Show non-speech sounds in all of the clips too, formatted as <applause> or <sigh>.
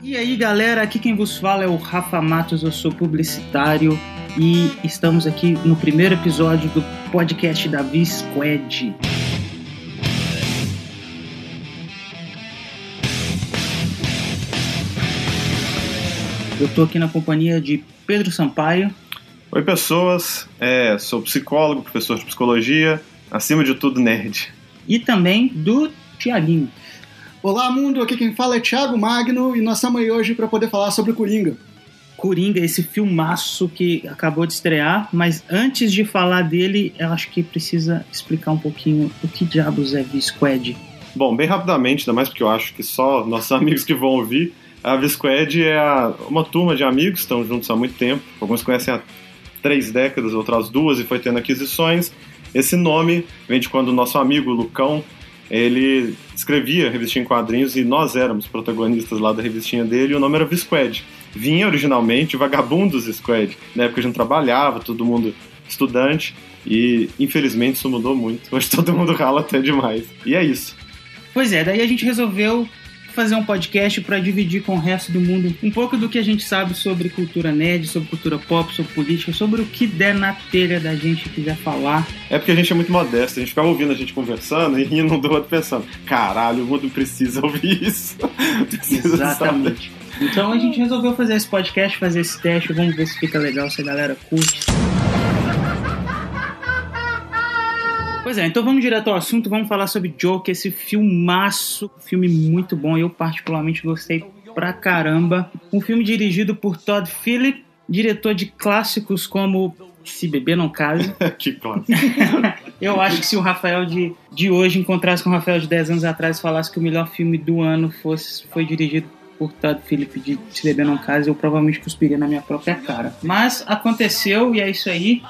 E aí galera, aqui quem vos fala é o Rafa Matos, eu sou publicitário e estamos aqui no primeiro episódio do podcast da Visqued. Eu tô aqui na companhia de Pedro Sampaio. Oi pessoas, é, sou psicólogo, professor de psicologia, acima de tudo nerd. E também do Tiaguinho. Olá, mundo! Aqui quem fala é Thiago Magno e nós estamos aí hoje para poder falar sobre o Coringa. Coringa, esse filmaço que acabou de estrear, mas antes de falar dele, eu acho que precisa explicar um pouquinho o que diabos é V-Squad. Bom, bem rapidamente, ainda mais porque eu acho que só nossos <laughs> amigos que vão ouvir, a V-Squad é a, uma turma de amigos que estão juntos há muito tempo, alguns conhecem há três décadas, outras duas, e foi tendo aquisições. Esse nome vem de quando o nosso amigo Lucão ele escrevia revistinha em quadrinhos e nós éramos protagonistas lá da revistinha dele e o nome era V-Squad. Vinha originalmente Vagabundos Squad, na época a gente trabalhava, todo mundo estudante, e infelizmente isso mudou muito. Hoje todo mundo rala até demais. E é isso. Pois é, daí a gente resolveu fazer um podcast para dividir com o resto do mundo um pouco do que a gente sabe sobre cultura nerd, sobre cultura pop, sobre política, sobre o que der na telha da gente quiser falar. É porque a gente é muito modesto, a gente ficava ouvindo a gente conversando e rindo do outro pensando: caralho, o mundo precisa ouvir isso. <laughs> precisa Exatamente. Saber. Então a gente resolveu fazer esse podcast, fazer esse teste, vamos ver se fica legal, se a galera curte. Pois é, então vamos direto ao assunto, vamos falar sobre Joker, esse filmaço, filme muito bom, eu particularmente gostei pra caramba. Um filme dirigido por Todd Phillips, diretor de clássicos como Se Beber Não Case. <laughs> que clássico. <laughs> eu acho que se o Rafael de, de hoje encontrasse com o Rafael de 10 anos atrás e falasse que o melhor filme do ano fosse, foi dirigido por Todd Phillips de Se Beber Não Case, eu provavelmente cuspiria na minha própria cara. Mas aconteceu e é isso aí.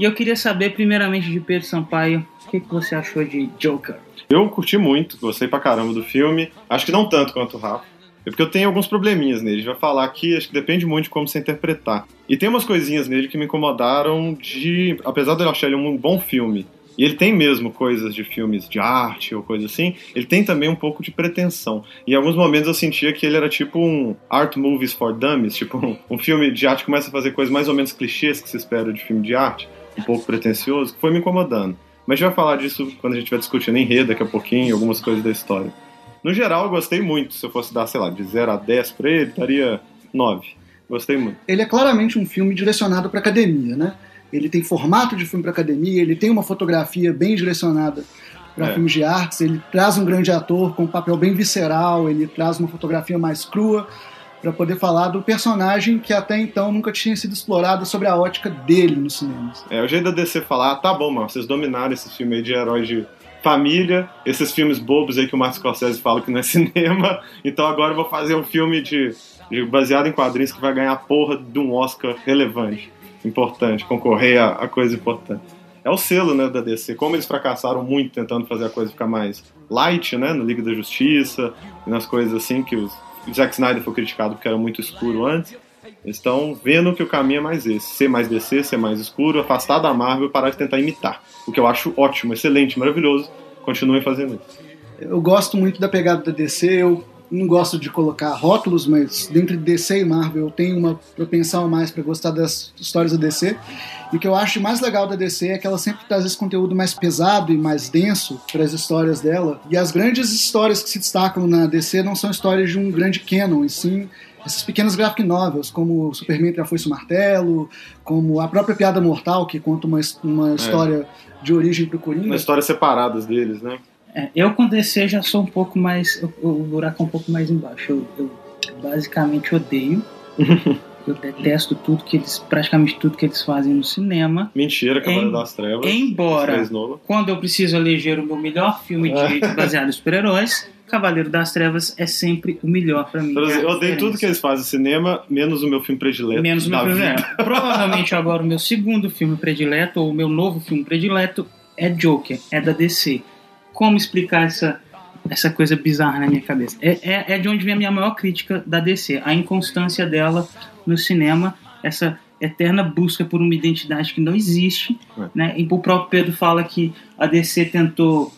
E eu queria saber, primeiramente, de Pedro Sampaio, o que, que você achou de Joker? Eu curti muito, gostei pra caramba do filme. Acho que não tanto quanto o Rafa. É porque eu tenho alguns probleminhas nele. Vai falar aqui, acho que depende muito de como você interpretar. E tem umas coisinhas nele que me incomodaram de. Apesar de eu achar ele um bom filme. E ele tem mesmo coisas de filmes de arte ou coisa assim, ele tem também um pouco de pretensão. Em alguns momentos eu sentia que ele era tipo um art movies for dummies, tipo um, um filme de arte que começa a fazer coisas mais ou menos clichês que se espera de filme de arte um pouco pretencioso, que foi me incomodando. Mas a gente vai falar disso quando a gente estiver discutindo enredo daqui a pouquinho, algumas coisas da história. No geral, eu gostei muito. Se eu fosse dar, sei lá, de 0 a 10 pra ele, daria 9. Gostei muito. Ele é claramente um filme direcionado para academia, né? Ele tem formato de filme para academia, ele tem uma fotografia bem direcionada para é. filmes de artes, ele traz um grande ator com um papel bem visceral, ele traz uma fotografia mais crua para poder falar do personagem que até então nunca tinha sido explorado sobre a ótica dele no cinema. É, o jeito da DC falar, ah, tá bom, mano, vocês dominaram esse filme aí de heróis de família, esses filmes bobos aí que o Martin Scorsese fala que não é <laughs> cinema, então agora eu vou fazer um filme de, de baseado em quadrinhos que vai ganhar a porra de um Oscar relevante, importante, concorrer a, a coisa importante. É o selo, né, da DC. Como eles fracassaram muito tentando fazer a coisa ficar mais light, né, no Liga da Justiça, nas coisas assim que os Zack Snyder foi criticado porque era muito escuro antes. Eles estão vendo que o caminho é mais esse: ser mais DC, ser mais escuro, afastar da Marvel e parar de tentar imitar. O que eu acho ótimo, excelente, maravilhoso. Continuem fazendo isso. Eu gosto muito da pegada da DC. Eu não gosto de colocar rótulos, mas dentro de DC e Marvel eu tenho uma propensão mais para gostar das histórias da DC. E o que eu acho mais legal da DC é que ela sempre traz esse conteúdo mais pesado e mais denso para as histórias dela. E as grandes histórias que se destacam na DC não são histórias de um grande canon, e sim essas pequenas graphic novels, como Superman Já Foi o Martelo, como a própria Piada Mortal, que conta uma, uma é. história de origem pro Coringa. Uma histórias separadas deles, né? É, eu com DC já sou um pouco mais. O buraco é um pouco mais embaixo. Eu, eu basicamente odeio. <laughs> eu detesto tudo que eles. praticamente tudo que eles fazem no cinema. Mentira, Cavaleiro em, das Trevas. Embora quando eu preciso eleger o meu melhor filme de, baseado em super-heróis. Cavaleiro das Trevas é sempre o melhor para mim. Eu odeio tudo que eles fazem no cinema, menos o meu filme predileto. Menos o meu filme predileto. Provavelmente agora o meu segundo filme predileto, ou o meu novo filme predileto, é Joker, é da DC como explicar essa, essa coisa bizarra na minha cabeça. É, é, é de onde vem a minha maior crítica da DC, a inconstância dela no cinema, essa eterna busca por uma identidade que não existe. É. Né? E o próprio Pedro fala que a DC tentou.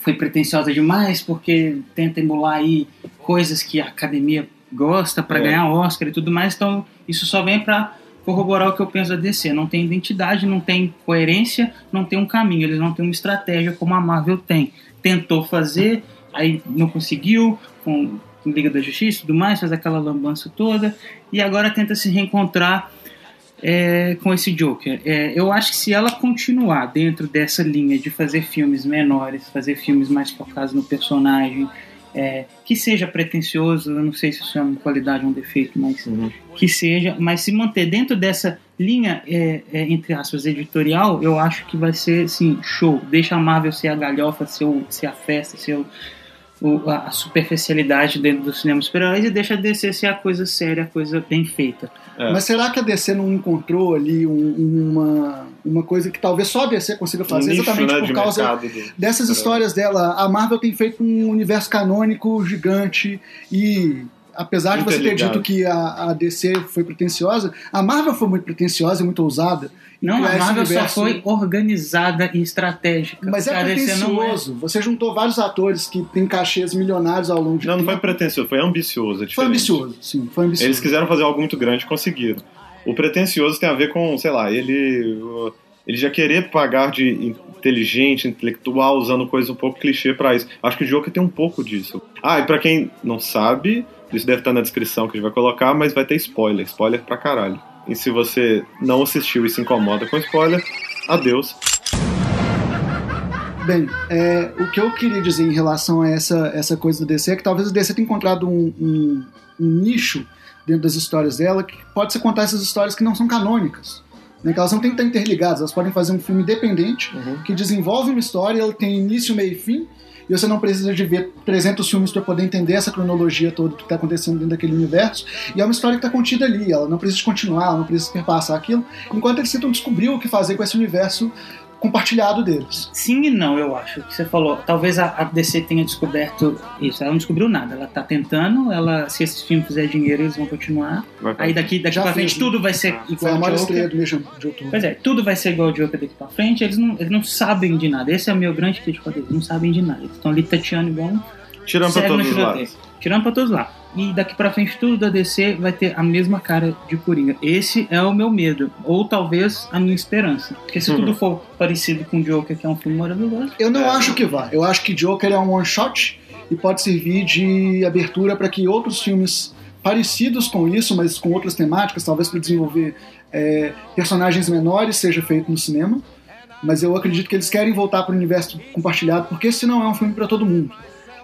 foi pretensiosa demais porque tenta emular aí coisas que a academia gosta para É. ganhar Oscar e tudo mais. Então isso só vem para corroborar o que eu penso da DC. Não tem identidade, não tem coerência, não tem um caminho. Eles não têm uma estratégia como a Marvel tem. Tentou fazer, aí não conseguiu com, Liga da Justiça e tudo mais, faz aquela lambança toda e agora tenta se reencontrar é, com esse Joker. É, eu acho que se ela continuar dentro dessa linha de fazer filmes menores, fazer filmes mais focados no personagem, é, que seja pretencioso, eu não sei se isso é uma qualidade ou um defeito, mas Uhum. que seja, mas se manter dentro dessa linha, é, é, entre aspas, editorial, eu acho que vai ser, assim, show. Deixa a Marvel ser a galhofa, ser, o, ser a festa, ser o, o- a superficialidade dentro do cinema super-heróis e deixa a DC ser a coisa séria, a coisa bem feita. É. Mas será que a DC não encontrou ali um- uma, uma coisa que talvez só a DC consiga fazer, nicho, exatamente né, por de causa dessas histórias dela? A Marvel tem feito um universo canônico gigante e. Apesar de você ter dito que a, a DC foi pretensiosa, a Marvel foi muito pretensiosa e muito ousada. Não, a Marvel só universo. foi organizada e estratégica. Mas é não é. pretensioso. Você juntou vários atores que têm cachês milionários ao longo de Não, não foi pretencioso, foi ambicioso. é Foi ambicioso, sim, foi ambicioso. Eles quiseram fazer algo muito grande e conseguiram. O pretencioso tem a ver com, sei lá, ele, ele já querer pagar de inteligente, intelectual, usando coisas um pouco clichê pra isso. Acho que o Joker tem um pouco disso. Ah, e pra quem não sabe, isso deve estar na descrição que a gente vai colocar, mas vai ter spoiler. Spoiler pra caralho. E se você não assistiu e se incomoda com spoiler, adeus. Bem, é, o que eu queria dizer em relação a essa, essa coisa da DC é que talvez a DC tenha encontrado um, um- um nicho dentro das histórias dela que pode ser contar essas histórias que não são canônicas. Né, que elas não têm que estar interligadas, elas podem fazer um filme independente que desenvolve uma história, ela tem início, meio e fim, e você não precisa de ver 300 filmes para poder entender essa cronologia toda que está acontecendo dentro daquele universo. E é uma história que está contida ali, ela não precisa continuar, ela não precisa perpassar aquilo, enquanto eles tentam descobrir o que fazer com esse universo compartilhado deles. Sim e não, eu acho. Que você falou, talvez a, a DC tenha descoberto isso. Ela não descobriu nada. Ela tá tentando, ela, se esse filme fizer dinheiro, eles vão continuar. Vai Aí daqui, daqui Já pra fez, frente né? tudo vai ser Foi igual a ao maior estreia do mês de outubro. Pois é, tudo vai ser igual ao Joker daqui pra frente. Eles não, eles não sabem de nada. Esse é o meu grande crítico deles. Não sabem de nada. Eles estão ali tateando igual Tirando pra todos os lados. Tirando pra todos lá. E daqui pra frente tudo da DC vai ter a mesma cara de Coringa. Esse é o meu medo. Ou talvez a minha esperança. Porque se Uhum. tudo for parecido com Joker, que é um filme maravilhoso, Eu não É. acho que vá. Eu acho que Joker é um one shot e pode servir de abertura para que outros filmes parecidos com isso, mas com outras temáticas, talvez para desenvolver é, personagens menores, seja feito no cinema. Mas eu acredito que eles querem voltar para o universo compartilhado, porque esse não é um filme para todo mundo.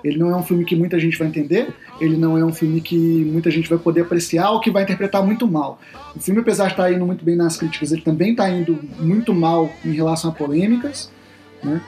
Ele não é um filme que muita gente vai entender, ele não é um filme que muita gente vai poder apreciar ou que vai interpretar muito mal. O filme, apesar de estar indo muito bem nas críticas, ele também está indo muito mal em relação a polêmicas. Né?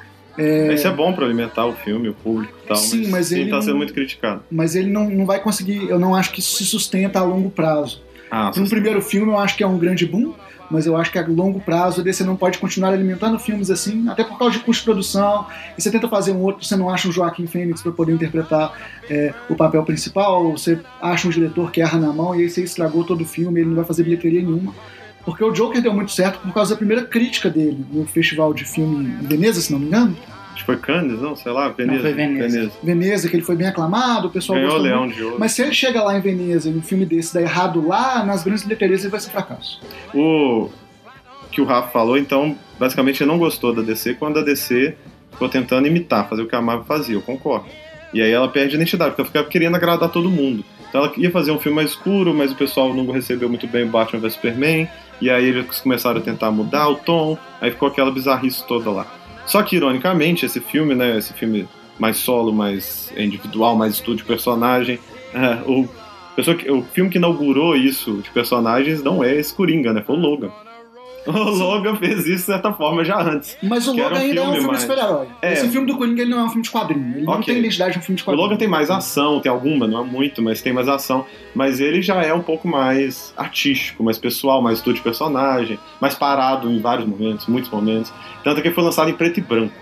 Isso é bom pra alimentar o filme, o público e tal, Sim, mas sim, ele tá não- sendo muito criticado. mas ele não, não vai conseguir. Eu não acho que isso se sustenta a longo prazo. Ah, Para um primeiro filme, eu acho que é um grande boom, mas eu acho que a longo prazo DC não pode continuar alimentando filmes assim, até por causa de custo de produção. E você tenta fazer um outro, você não acha um Joaquim Fênix para poder interpretar é, o papel principal, você acha um diretor que erra na mão e aí você estragou todo o filme, ele não vai fazer bilheteria nenhuma. Porque o Joker deu muito certo por causa da primeira crítica dele no festival de filme em Veneza, se não me engano. Acho que foi Cannes, não? Sei lá, Veneza. foi Veneza. Veneza, que ele foi bem aclamado, o pessoal Ganhou o gostou Leão muito. de Ouro. Mas se ele chega lá em Veneza e um filme desse dá errado lá, nas grandes bilheterias ele vai ser fracasso. O que o Rafa falou, então, basicamente ele não gostou da DC quando a DC ficou tentando imitar, fazer o que a Marvel fazia, eu concordo. E aí ela perde a identidade, porque ela ficava querendo agradar todo mundo. Então ela ia fazer um filme mais escuro, mas o pessoal não recebeu muito bem o Batman vs Superman, e aí eles começaram a tentar mudar o tom, aí ficou aquela bizarrice toda lá. Só que, ironicamente, esse filme, né, esse filme mais solo, mais individual, mais estudo de personagem, é, <laughs> o, pessoa que- o filme que inaugurou isso de personagens não é esse Coringa, né, foi o Logan. <laughs> O Logan fez isso de certa forma já antes. Mas o Logan um ainda é um filme filme mais- de super-herói. É. Esse filme do Coringa ele não é um filme de quadrinho. Ele não Ok. tem identidade de um filme de O quadrinho. Logan tem mais ação, tem alguma, não é muito, mas tem mais ação. Mas ele já é um pouco mais artístico, mais pessoal, mais estudo de personagem, mais parado em vários momentos, muitos momentos. Tanto que ele foi lançado em preto e branco.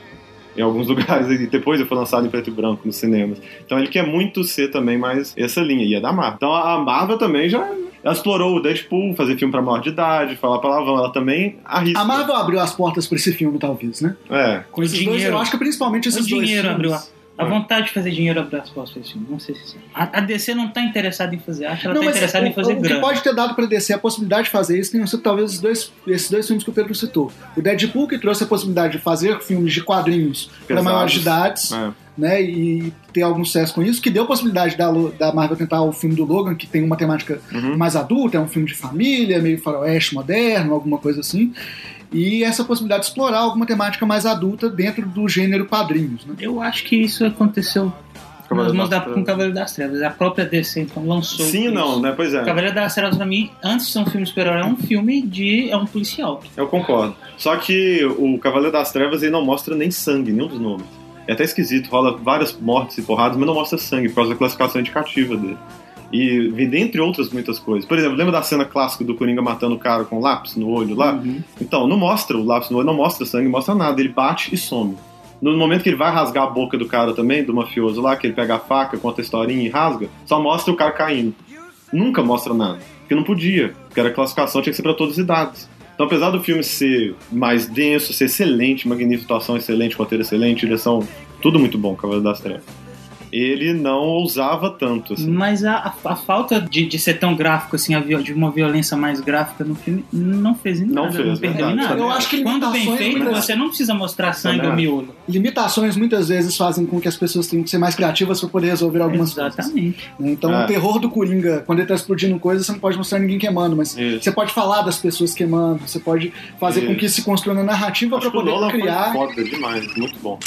Em alguns <laughs> lugares, e depois ele foi lançado em preto e branco nos cinemas. Então ele quer muito ser também mais essa linha, e é da Marvel. Então a Marvel também já ela explorou o Deadpool, fazer filme pra maior de idade, falar palavrão, ela também arrisca. A Marvel abriu as portas pra esse filme, talvez, né? É, Com esses dois, dinheiro. eu acho que principalmente esses o dois dinheiro filmes. abriu a- A vontade de fazer dinheiro abraça para esse filme, vamos ser sinceros. A, a DC não tá interessada em fazer, acho que ela Não, tá mas interessada o, em fazer o que grana. pode ter dado pra DC a possibilidade de fazer isso tenham sido talvez os dois, esses dois filmes que o Pedro citou. O Deadpool, que trouxe a possibilidade de fazer filmes de quadrinhos para maiores de idades, É. né, e ter algum sucesso com isso, que deu a possibilidade da, da Marvel tentar o filme do Logan, que tem uma temática Uhum. mais adulta, é um filme de família, meio faroeste moderno, alguma coisa assim. E essa possibilidade de explorar alguma temática mais adulta dentro do gênero quadrinhos, né? Eu acho que isso aconteceu Cavaleiro da, das com o. Cavaleiro das Trevas. A própria DC então lançou. Sim, isso. não, né? Pois é. Cavaleiro das Trevas, pra mim, antes de ser um filme de super-herói, é um filme de. é um policial. Eu concordo. Só que o Cavaleiro das Trevas ele não mostra nem sangue, nenhum dos nomes. É até esquisito, rola várias mortes e porradas, mas não mostra sangue por causa da classificação indicativa dele. E vem dentre outras muitas coisas. Por exemplo, lembra da cena clássica do Coringa matando o cara com lápis no olho lá? Uhum. Então, não mostra o lápis no olho, não mostra sangue, não mostra nada. Ele bate e some. No momento que ele vai rasgar a boca do cara também, do mafioso lá, que ele pega a faca, conta a historinha e rasga, só mostra o cara caindo. Nunca mostra nada. Porque não podia. Porque era classificação, tinha que ser pra todas as idades. Então, apesar do filme ser mais denso, ser excelente, magnífico, atuação excelente, roteiro excelente, direção, tudo muito bom, Cavaleiro das Trevas. Ele não ousava tanto, assim. Mas a, a- a falta de, de ser tão gráfico, assim, de uma violência mais gráfica no filme, não fez em Não nada. fez, não perdeu verdade. nada. Eu acho que Quando bem feito, muitas- você não precisa mostrar sangue ou miolo. Limitações muitas vezes fazem com que as pessoas tenham que ser mais criativas para poder resolver algumas coisas. Exatamente. Então, É. o terror do Coringa, quando ele tá explodindo coisas, você não pode mostrar ninguém queimando, mas Isso. você pode falar das pessoas queimando, você pode fazer com Isso. que se construa uma narrativa para poder criar. foi foda demais, muito bom.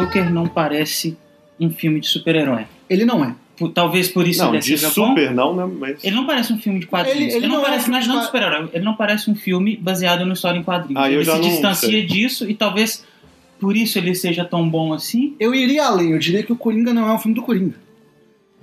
Joker não parece um filme de super-herói. Ele não é. Por- Talvez por isso Não, ele de seja bom. super não, né? Mas... Ele não parece um filme de quadrinhos. Ele- Ele, ele não, não é um parece, filme mas não super-herói. Ele não parece um filme baseado numa história em quadrinhos. Ah, ele se distancia sei. disso e talvez por isso ele seja tão bom assim. Eu iria além, eu diria que o Coringa não é um filme do Coringa.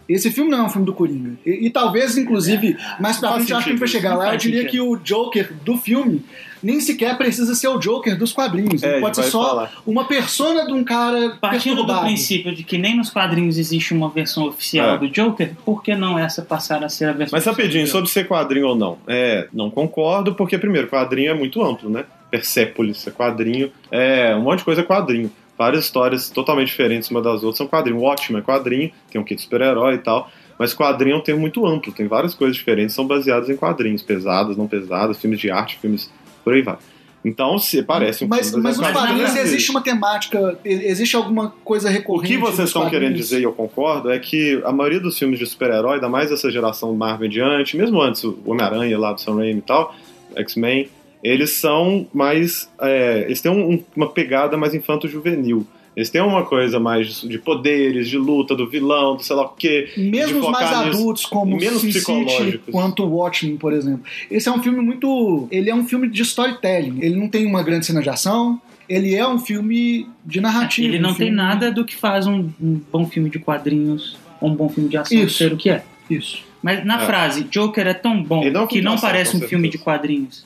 Esse filme não é um filme do Coringa. E, e talvez, inclusive, mais pra frente, eu acho que a gente vai chegar lá, eu diria sentido. que o Joker do filme nem sequer precisa ser o Joker dos quadrinhos. É, pode ser só falar. uma persona de um cara Partindo do princípio de que nem nos quadrinhos existe uma versão oficial É. do Joker, por que não essa passar a ser a versão Mas rapidinho, sobre ser quadrinho ou não. É, não concordo, porque, primeiro, quadrinho é muito amplo, né? Persépolis é quadrinho, é, um monte de coisa é quadrinho. Várias histórias totalmente diferentes uma das outras são quadrinho. O ótimo é quadrinho, tem um kit de super-herói e tal. Mas quadrinho é um termo muito amplo, tem várias coisas diferentes, são baseadas em quadrinhos, pesadas, não pesadas, filmes de arte, filmes por aí vai. Então, se parece um Mas, filme mas nos quadrinhos existe uma temática, existe alguma coisa O recorrente. que vocês estão querendo quadrinhos? dizer, e eu concordo, é que a maioria dos filmes de super-herói, ainda mais essa geração Marvel diante, mesmo antes o Homem-Aranha lá do Sam Raimi e tal, X-Men, eles são mais. é, eles têm um- uma pegada mais infanto-juvenil. Eles têm uma coisa mais de poderes, de luta, do vilão, do sei lá o quê. Mesmo os mais adultos, como Menos Sin City, psicológicos. quanto o Watchmen, por exemplo. Esse é um filme muito. Ele é um filme de storytelling. Ele não tem uma grande cena de ação. Ele é um filme de narrativa. Ele não um tem filme- nada do que faz um, um bom filme de quadrinhos ou um bom filme de ação Isso. ser o que é. Isso. Mas na É. frase, Joker é tão bom não é que não ação, parece com um filme de quadrinhos.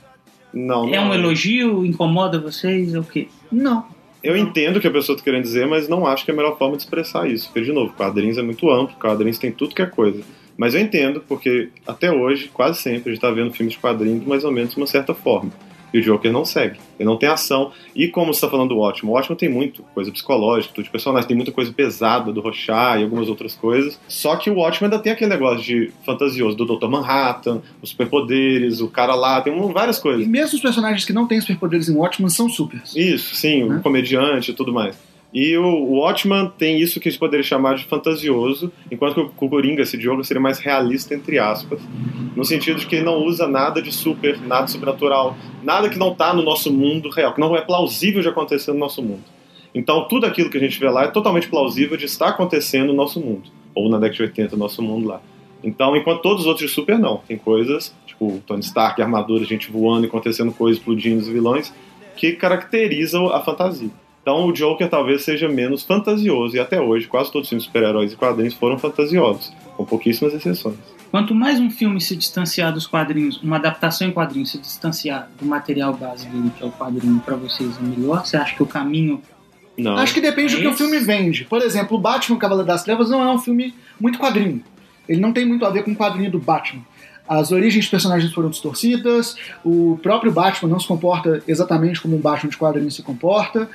Não, É não um elogio? Incomoda vocês? É o quê? Não. Eu entendo o que a pessoa está querendo dizer, mas não acho que é a melhor forma de expressar isso. Porque, de novo, quadrinhos é muito amplo, quadrinhos tem tudo que é coisa. Mas eu entendo, porque até hoje, quase sempre, a gente está vendo filmes de quadrinhos mais ou menos de uma certa forma. E o Joker não segue. Ele não tem ação. E como você está falando do Ótimo, o Ótimo tem muito coisa psicológica, tudo de personagem, tem muita coisa pesada do Rorschach e algumas outras coisas. Só que o Ótimo ainda tem aquele negócio de fantasioso do Dr. Manhattan, os superpoderes, o cara lá, tem um- várias E coisas. mesmo os personagens que não têm superpoderes em Watchmen são supers. Isso, sim, o Né? comediante e tudo mais. E o, o Watchman tem isso que a gente poderia chamar de fantasioso, enquanto que o, Coringa, esse jogo, seria mais realista, entre aspas, no sentido de que ele não usa nada de super, nada de sobrenatural, nada que não está no nosso mundo real, que não é plausível de acontecer no nosso mundo. Então, tudo aquilo que a gente vê lá é totalmente plausível de estar acontecendo no nosso mundo, ou na década de 80, no nosso mundo lá. Então, enquanto todos os outros de super, não. Tem coisas, tipo Tony Stark, armadura, gente voando, acontecendo coisas, explodindo os vilões, que caracterizam a fantasia. Então o Joker talvez seja menos fantasioso, e até hoje quase todos os filmes de super-heróis e quadrinhos foram fantasiosos, com pouquíssimas exceções. Quanto mais um filme se distanciar dos quadrinhos, uma adaptação em quadrinhos se distanciar do material base dele, que é o quadrinho, pra vocês é melhor? Você acha que o caminho. Não. Acho que depende do que o Esse- filme vende. Por exemplo, o Batman Cavaleiro das Trevas não é um filme muito quadrinho. Ele não tem muito a ver com o quadrinho do Batman. As origens dos personagens foram distorcidas, o próprio Batman não se comporta exatamente como um Batman de quadrinho se comporta.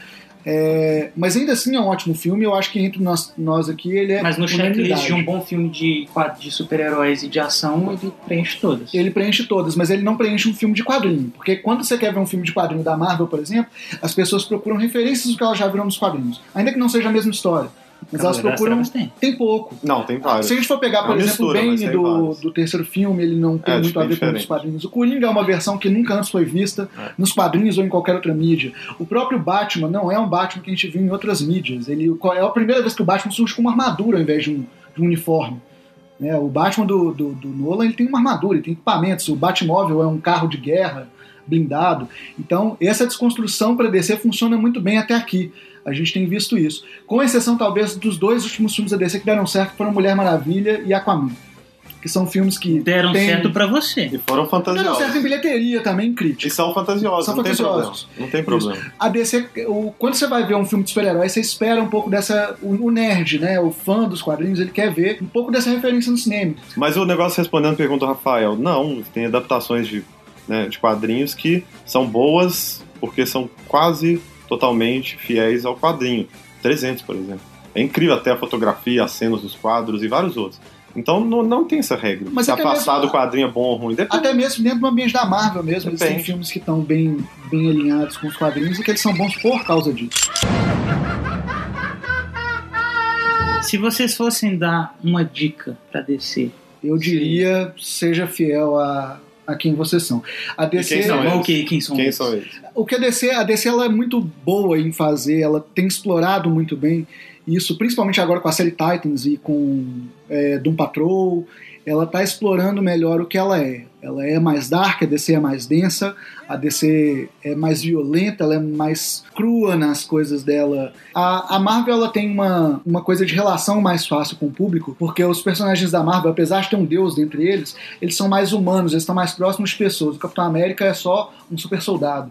É, mas ainda assim é um ótimo filme. Eu acho que entre nós, nós aqui ele é. Mas no checklist de um bom filme de, de super-heróis e de ação, ele preenche todas. Ele preenche todas, mas ele não preenche um filme de quadrinho. Porque quando você quer ver um filme de quadrinho da Marvel, por exemplo, as pessoas procuram referências do que elas já viram nos quadrinhos. Ainda que não seja a mesma história. Mas elas procuram. Tem. Tem pouco. Não, tem vários. Se a gente for pegar, É por uma exemplo, mistura, o Bane do, vários. do terceiro filme, ele não tem É, muito a bem ver com os diferente. quadrinhos. O Coringa é uma versão que nunca antes foi vista É. nos quadrinhos ou em qualquer outra mídia. O próprio Batman não é um Batman que a gente viu em outras mídias. Ele é a primeira vez que o Batman surge com uma armadura ao invés de um, de um uniforme. né? o Batman do, do, do Nolan ele tem uma armadura, ele tem equipamentos. O Batmóvel é um carro de guerra blindado. Então, essa desconstrução para DC funciona muito bem até aqui. A gente tem visto isso. Com exceção, talvez, dos dois últimos filmes da DC que deram certo, que foram Mulher Maravilha e Aquaman. Que são filmes que Deram tem- certo pra você. E foram deram fantasiosos. certo em bilheteria também, em E crítica. são fantasiosos, São não tem fantasiosos. problema. Não tem problema. A DC, o- quando você vai ver um filme de super-herói, você espera um pouco dessa. O, o nerd, né? O fã dos quadrinhos, ele quer ver um pouco dessa referência no cinema. Mas o negócio respondendo a pergunta do Rafael, não, tem adaptações de, né, de quadrinhos que são boas porque são quase totalmente fiéis ao quadrinho. 300, por exemplo. É incrível até a fotografia, as cenas dos quadros e vários outros. Então não, não tem essa regra. Mas Se até afastar mesmo- do quadrinho é bom ou ruim. Depende. Até mesmo dentro do ambiente da Marvel mesmo, eles têm filmes que estão bem, bem alinhados com os quadrinhos e que eles são bons por causa disso. Se vocês fossem dar uma dica pra DC, Eu diria, seja fiel a, a quem vocês são. A DC, quem são não, eles? ok, quem são Quem eles? são eles? o que a DC, a DC ela é muito boa em fazer, ela tem explorado muito bem isso, principalmente agora com a série Titans e com é, Doom Patrol, ela está explorando melhor o que ela é. Ela é mais dark, a DC é mais densa, a DC é mais violenta, ela é mais crua nas coisas dela. A, a Marvel ela tem uma, uma coisa de relação mais fácil com o público, porque os personagens da Marvel, apesar de ter um deus dentre eles, eles são mais humanos, eles estão mais próximos de pessoas. O Capitão América é só um super soldado.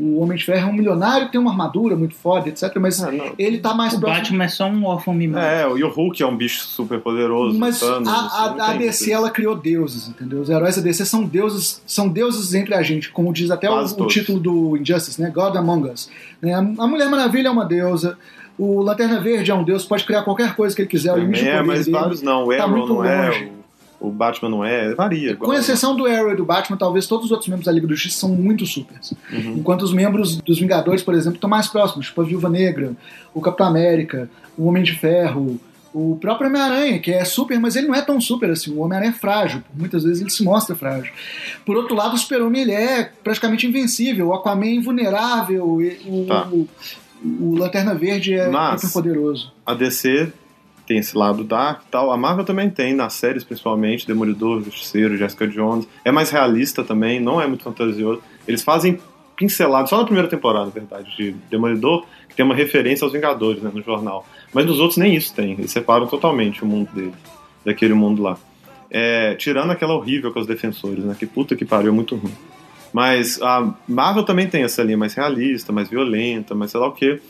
O Homem de Ferro é um milionário, tem uma armadura muito foda, etc. Mas Ah, não. ele tá mais O próximo. Batman é só um órfão mimado. É, e o Hulk é um bicho super poderoso. Mas Thanos, a, a- a DC ela criou deuses, entendeu? Os heróis da DC são deuses, são deuses entre a gente, como diz até o, o título do Injustice, né? God Among Us. Né? A Mulher Maravilha é uma deusa. O Lanterna Verde é um deus, pode criar qualquer coisa que ele quiser. o limite É, mas vários não. O tá Arrow não é, longe. o, o Batman não é, varia. Com exceção do Arrow e do Batman, talvez todos os outros membros da Liga do Justiça são muito supers. Uhum. Enquanto os membros dos Vingadores, por exemplo, estão mais próximos, tipo a Viúva Negra, o Capitão América, o Homem de Ferro, o próprio Homem-Aranha, que é super, mas ele não é tão super assim. O Homem-Aranha é frágil, muitas vezes ele se mostra frágil. Por outro lado, o Super-Homem ele é praticamente invencível, o Aquaman é invulnerável, o, Tá. o, o Lanterna Verde é Mas- super poderoso. A DC tem esse lado dark e tal. A Marvel também tem, nas séries principalmente, Demolidor, Justiceiro, Jessica Jones. É mais realista também, não é muito fantasioso. Eles fazem pinceladas, só na primeira temporada, na verdade, de Demolidor, que tem uma referência aos Vingadores né, no jornal. Mas nos outros nem isso tem. Eles separam totalmente o mundo deles, daquele mundo lá. É, tirando aquela horrível com os defensores, né? Que puta que pariu, muito ruim. Mas a Marvel também tem essa linha mais realista, mais violenta, mais sei lá o quê.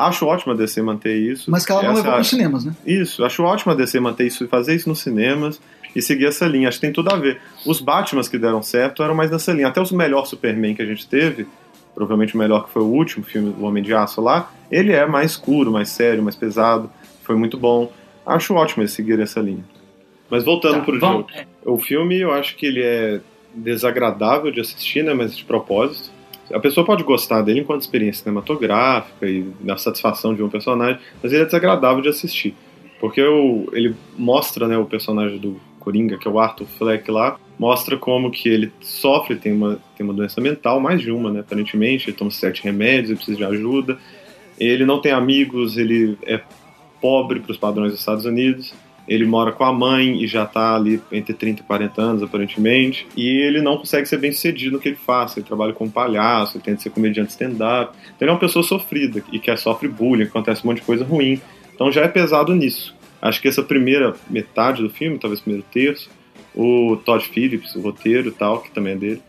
Acho ótimo a DC manter isso. Mas que ela não Essa- levou para os cinemas, né? isso, acho ótimo a DC manter isso e fazer isso nos cinemas e seguir essa linha. Acho que tem tudo a ver. Os Batmans que deram certo eram mais nessa linha. Até os melhores Superman que a gente teve, provavelmente o melhor que foi o último filme, O Homem de Aço lá, ele é mais escuro, mais sério, mais pesado. Foi muito bom. Acho ótimo eles seguirem essa linha. Mas voltando Tá, pro vamos- jogo. O filme, eu acho que ele é desagradável de assistir, né? Mas de propósito. A pessoa pode gostar dele enquanto experiência cinematográfica e da satisfação de um personagem, mas ele é desagradável de assistir. Porque o, ele mostra, né, o personagem do Coringa, que é o Arthur Fleck lá, mostra como que ele sofre, tem uma, tem uma doença mental, mais de uma, né, aparentemente, ele toma sete remédios, ele precisa de ajuda, ele não tem amigos, ele é pobre para os padrões dos Estados Unidos, ele mora com a mãe e já tá ali entre 30 e 40 anos, aparentemente. E ele não consegue ser bem sucedido no que ele faz. Ele trabalha como palhaço, ele tenta ser comediante stand-up. Então ele é uma pessoa sofrida e que sofre bullying, acontece um monte de coisa ruim. Então já é pesado nisso. Acho que essa primeira metade do filme, talvez primeiro terço, o Todd Phillips, o roteiro e tal, que também é dele,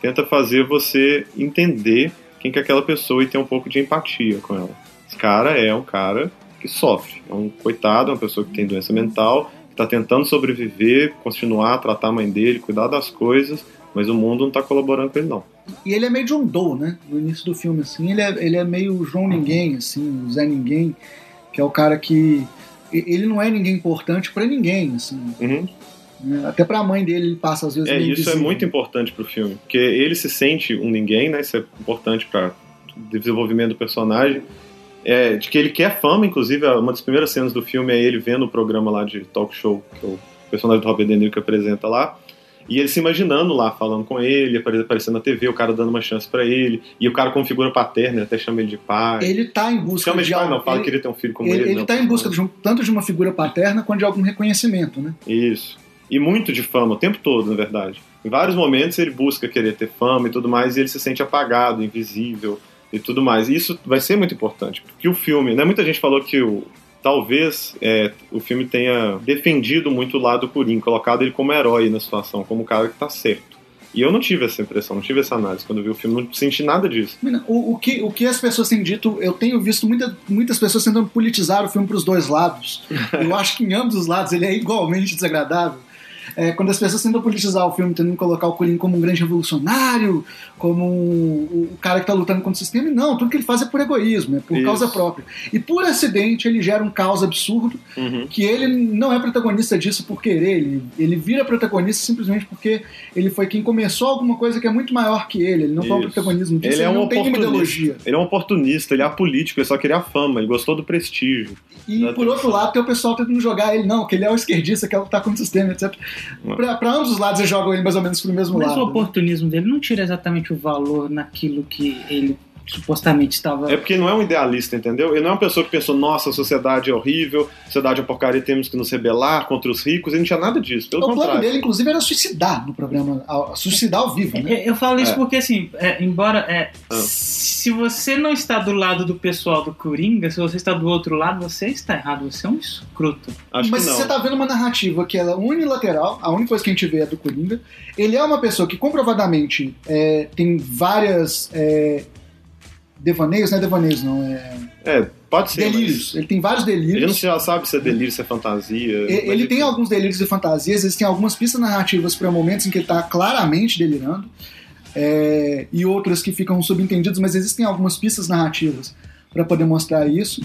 tenta fazer você entender quem que é aquela pessoa e ter um pouco de empatia com ela. Esse cara é um cara que sofre. É um coitado, é uma pessoa que tem doença mental, que está tentando sobreviver, continuar a tratar a mãe dele, cuidar das coisas, mas o mundo não está colaborando com ele, não. E ele é meio John Doe, né? No início do filme, assim. Ele é, ele é meio João Ninguém, assim, o Zé Ninguém, que é o cara que. Ele não é ninguém importante pra ninguém, assim. Uhum. né? Até pra mãe dele ele passa às vezes É, isso é muito importante pro filme, porque ele se sente um ninguém, né? Isso é importante para desenvolvimento do personagem. É, de que ele quer fama, inclusive, uma das primeiras cenas do filme é ele vendo o programa lá de talk show, que é o personagem do Robert De Niro que apresenta lá, e ele se imaginando lá, falando com ele, apare- aparecendo na TV, o cara dando uma chance pra ele, e o cara com figura paterna, ele até chama ele de pai. Ele tá em busca chama ele de pai, não, fala ele, que ele tem um filho como ele, ele. ele não, tá em busca de um- tanto de uma figura paterna quanto de algum reconhecimento, né? Isso. E muito de fama, o tempo todo, na verdade. Em vários momentos ele busca querer ter fama e tudo mais, e ele se sente apagado, invisível e tudo mais. E isso vai ser muito importante, porque o filme, né, muita gente falou que o, talvez é, o filme tenha defendido muito o lado Coringa, colocado ele como herói na situação, como o cara que tá certo. E eu não tive essa impressão, não tive essa análise. Quando vi o filme, não senti nada disso. O, o que, o que as pessoas têm dito, eu tenho visto muita, muitas pessoas tentando politizar o filme para os dois lados. Eu acho que em ambos os lados ele é igualmente desagradável. É, quando as pessoas tentam politizar o filme, tentando colocar o Coringa como um grande revolucionário, como um- o cara que está lutando contra o sistema, não, tudo que ele faz é por egoísmo, é por Isso. causa própria. E por acidente ele gera um caos absurdo Uhum. que ele não é protagonista disso por querer, ele, ele vira protagonista simplesmente porque ele foi quem começou alguma coisa que é muito maior que ele, ele não foi o Isso. protagonismo disso, Ele ele, é um não tem ideologia. Ele é um oportunista, ele é apolítico, ele só queria a fama, ele gostou do prestígio. E por outro atenção. lado, tem o pessoal tentando jogar ele, não, que ele é o esquerdista, que é lutar contra o sistema, etc. Pra ambos os lados eles jogam ele mais ou menos pro mesmo Mas lado. o né? oportunismo dele não tira exatamente o valor naquilo que ele supostamente estava. É porque não é um idealista, entendeu? Ele não é uma pessoa que pensou, nossa, a sociedade é horrível, a sociedade é porcaria, temos que nos rebelar contra os ricos. Ele não tinha nada disso, pelo O plano contrário. dele, inclusive, era suicidar no programa, suicidar ao vivo, né? Eu falo isso É. porque, assim, é, embora. é, Ah. Se você não está do lado do pessoal do Coringa, se você está do outro lado, você está errado. Você é um escroto. Acho Mas que não. você tá vendo uma narrativa que ela é unilateral, a única coisa que a gente vê é do Coringa. Ele é uma pessoa que comprovadamente é, tem várias é, devaneios, não é devaneios, não, é É, pode ser. mas delírios. Ele tem vários Ele não delírios. já sabe se é delírio, se é fantasia. E- mas Ele tem alguns delírios e fantasias, existem algumas pistas narrativas para momentos em que ele tá claramente delirando, é, e outras que ficam subentendidas, mas existem algumas pistas narrativas para poder mostrar isso.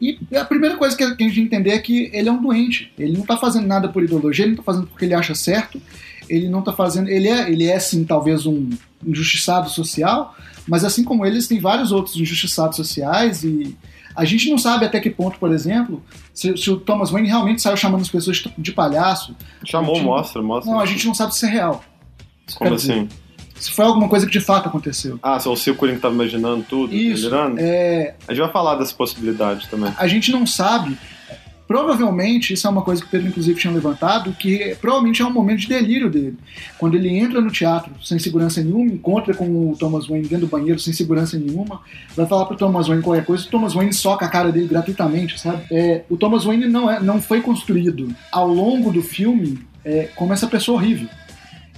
E a primeira coisa que a gente entender é que ele é um doente. Ele não tá fazendo nada por ideologia, ele não tá fazendo porque ele acha certo, ele não tá fazendo. Ele é, ele é sim, talvez um injustiçado social, mas assim como ele, existem vários outros injustiçados sociais e. A gente não sabe até que ponto, por exemplo, se, se o Thomas Wayne realmente saiu chamando as pessoas de, palhaço. Chamou, gente- mostra, mostra. Não, a gente não sabe se é real. Como dizer, assim? Se foi alguma coisa que de fato aconteceu. Ah, se o seu Coringa tava imaginando tudo, Isso. delirando? É, A gente vai falar dessa possibilidade também. a gente não sabe. Provavelmente, isso é uma coisa que o Pedro, inclusive, tinha levantado, que provavelmente é um momento de delírio dele. Quando ele entra no teatro sem segurança nenhuma, encontra com o Thomas Wayne dentro do banheiro sem segurança nenhuma, vai falar pro Thomas Wayne qualquer coisa, o Thomas Wayne soca a cara dele gratuitamente, sabe? É, o Thomas Wayne não, é, não foi construído ao longo do filme é, como essa pessoa horrível.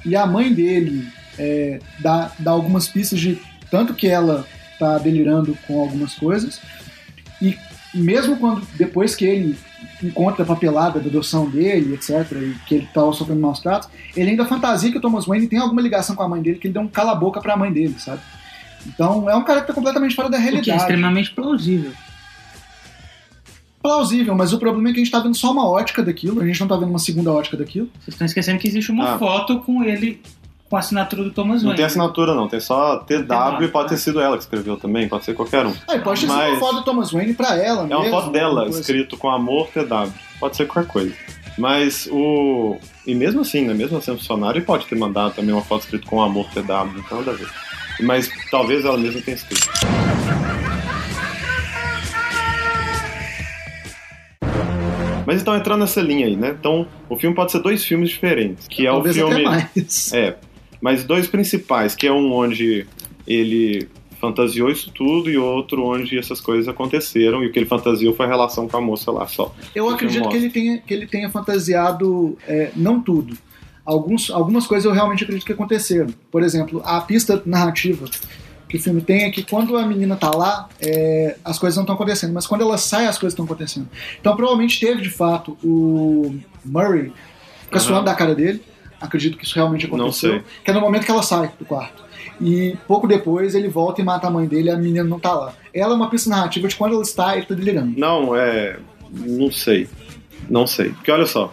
E a mãe dele é, dá, dá algumas pistas de tanto que ela tá delirando com algumas coisas, e mesmo quando depois que ele encontra a papelada da adoção dele, etc., e que ele tá sofrendo maus tratos, ele ainda fantasia que o Thomas Wayne tem alguma ligação com a mãe dele, que ele deu um cala-boca pra mãe dele, sabe? Então é um cara que tá completamente fora da O que é realidade. extremamente plausível. Plausível, mas o problema é que a gente tá vendo só uma ótica daquilo, a gente não tá vendo uma segunda ótica daquilo. Vocês estão esquecendo que existe uma Ah. foto com ele com a assinatura do Thomas Não Wayne. tem assinatura, não. Tem só TW e pode ter Ah. sido ela que escreveu também, pode ser qualquer um. Aí pode ter sido Mas- uma foto do Thomas Wayne pra ela É uma mesmo, foto dela, escrito com amor TW. Pode ser qualquer coisa. Mas o. E mesmo assim, né? Mesmo sendo funcionário, ele pode ter mandado também uma foto escrita com amor TW, não tem nada a ver. Mas talvez ela mesma tenha escrito. Mas então entrando nessa linha aí, né? Então o filme pode ser dois filmes diferentes. Que é Talvez o filme. até mais. É, mas dois principais, que é um onde ele fantasiou isso tudo e outro onde essas coisas aconteceram e o que ele fantasiou foi a relação com a moça lá só. Eu acredito que ele tenha, que ele tenha fantasiado, é, não tudo. Alguns, algumas coisas eu realmente acredito que aconteceram. Por exemplo, a pista narrativa que o filme tem é que quando a menina tá lá, é, as coisas não estão acontecendo, mas quando ela sai, as coisas estão acontecendo. Então provavelmente teve de fato o Murray fica Aham. suando da cara dele. Acredito que isso realmente Não aconteceu, sei. que é no momento que ela sai do quarto. E pouco depois ele volta e mata a mãe dele e a menina não tá lá. Ela é uma pista narrativa de quando ela está, ele tá delirando. Não, é. Não sei. Não sei. Porque olha só.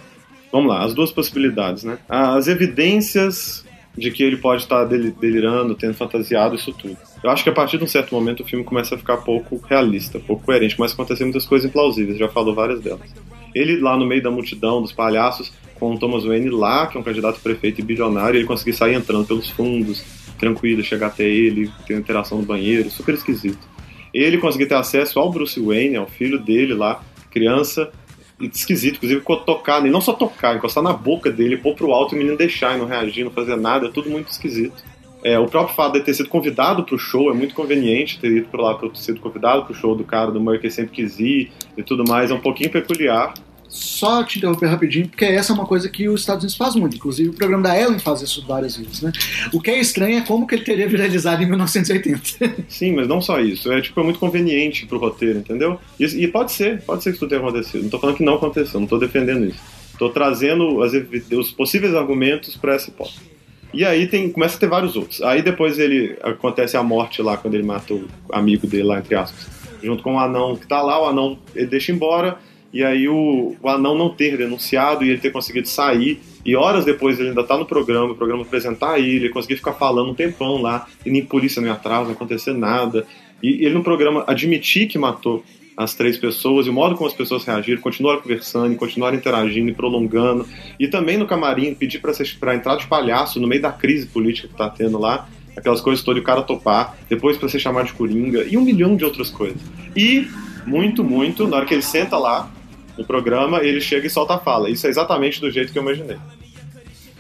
Vamos lá, as duas possibilidades, né? As evidências de que ele pode estar deli- delirando, tendo fantasiado, isso tudo. Eu acho que a partir de um certo momento o filme começa a ficar pouco realista, pouco coerente, começa a acontecer muitas coisas implausíveis, já falou várias delas. Ele lá no meio da multidão, dos palhaços, com o Thomas Wayne lá, que é um candidato prefeito e bilionário, ele conseguir sair entrando pelos fundos, tranquilo, chegar até ele, ter uma interação no banheiro, super esquisito. Ele conseguir ter acesso ao Bruce Wayne, ao filho dele lá, criança, e esquisito, inclusive tocar, e não só tocar, encostar na boca dele, pôr pro alto e o menino deixar e não reagir, não fazer nada, é tudo muito esquisito. É, o próprio fato de ter sido convidado pro show é muito conveniente, ter ido por lá, ter sido convidado pro show do cara do Murray que sempre quis ir e tudo mais, é um pouquinho peculiar. Só te interromper rapidinho, porque essa é uma coisa que os Estados Unidos faz muito. Inclusive, o programa da Ellen faz isso várias vezes, né? O que é estranho é como que ele teria viralizado em 1980. Sim, mas não só isso. É tipo é muito conveniente pro roteiro, entendeu? E, e pode ser, pode ser que isso tenha acontecido. Não tô falando que não aconteceu, não tô defendendo isso. Tô trazendo as os possíveis argumentos para essa hipótese. E aí tem, começa a ter vários outros. Aí depois ele acontece a morte lá quando ele mata o amigo dele lá entre aspas, junto com o anão que tá lá, o anão ele deixa embora e aí o, o anão não ter denunciado e ele ter conseguido sair e horas depois ele ainda tá no programa, o programa apresentar ele, ele conseguir ficar falando um tempão lá e nem polícia ia atrás, não acontecer nada. E ele no programa admitir que matou as três pessoas e o modo como as pessoas reagiram, continuaram conversando, continuaram interagindo e prolongando. E também no camarim pedir pra entrar de palhaço no meio da crise política que tá tendo lá, aquelas coisas todas, o cara topar, depois pra ser chamado de coringa e um milhão de outras coisas. E muito, muito, na hora que ele senta lá no programa, ele chega e solta a fala. Isso é exatamente do jeito que eu imaginei.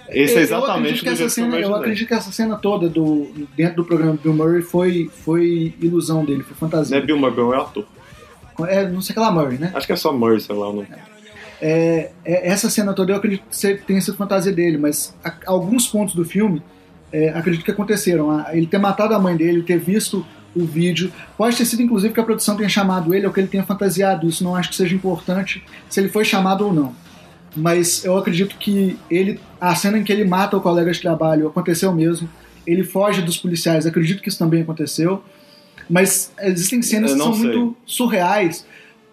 Esse é Eu exatamente que do jeito que eu cena, eu imaginei. acredito que essa cena toda do, dentro do programa do Bill Murray foi, foi ilusão dele, foi Não fantasia. é Bill Murray, é ator. É, não sei que lá, Murray, né? Acho que é só Murray, sei lá o nome. É, é, essa cena toda eu acredito que tenha sido fantasia dele, mas a- alguns pontos do filme é, acredito que aconteceram. A- Ele ter matado a mãe dele, ter visto o vídeo, pode ter sido inclusive que a produção tenha chamado ele ou que ele tenha fantasiado. Isso não acho que seja importante se ele foi chamado ou não. Mas eu acredito que ele, a cena em que ele mata o colega de trabalho aconteceu mesmo. Ele foge dos policiais, acredito que isso também aconteceu. Mas existem cenas que são sei. muito surreais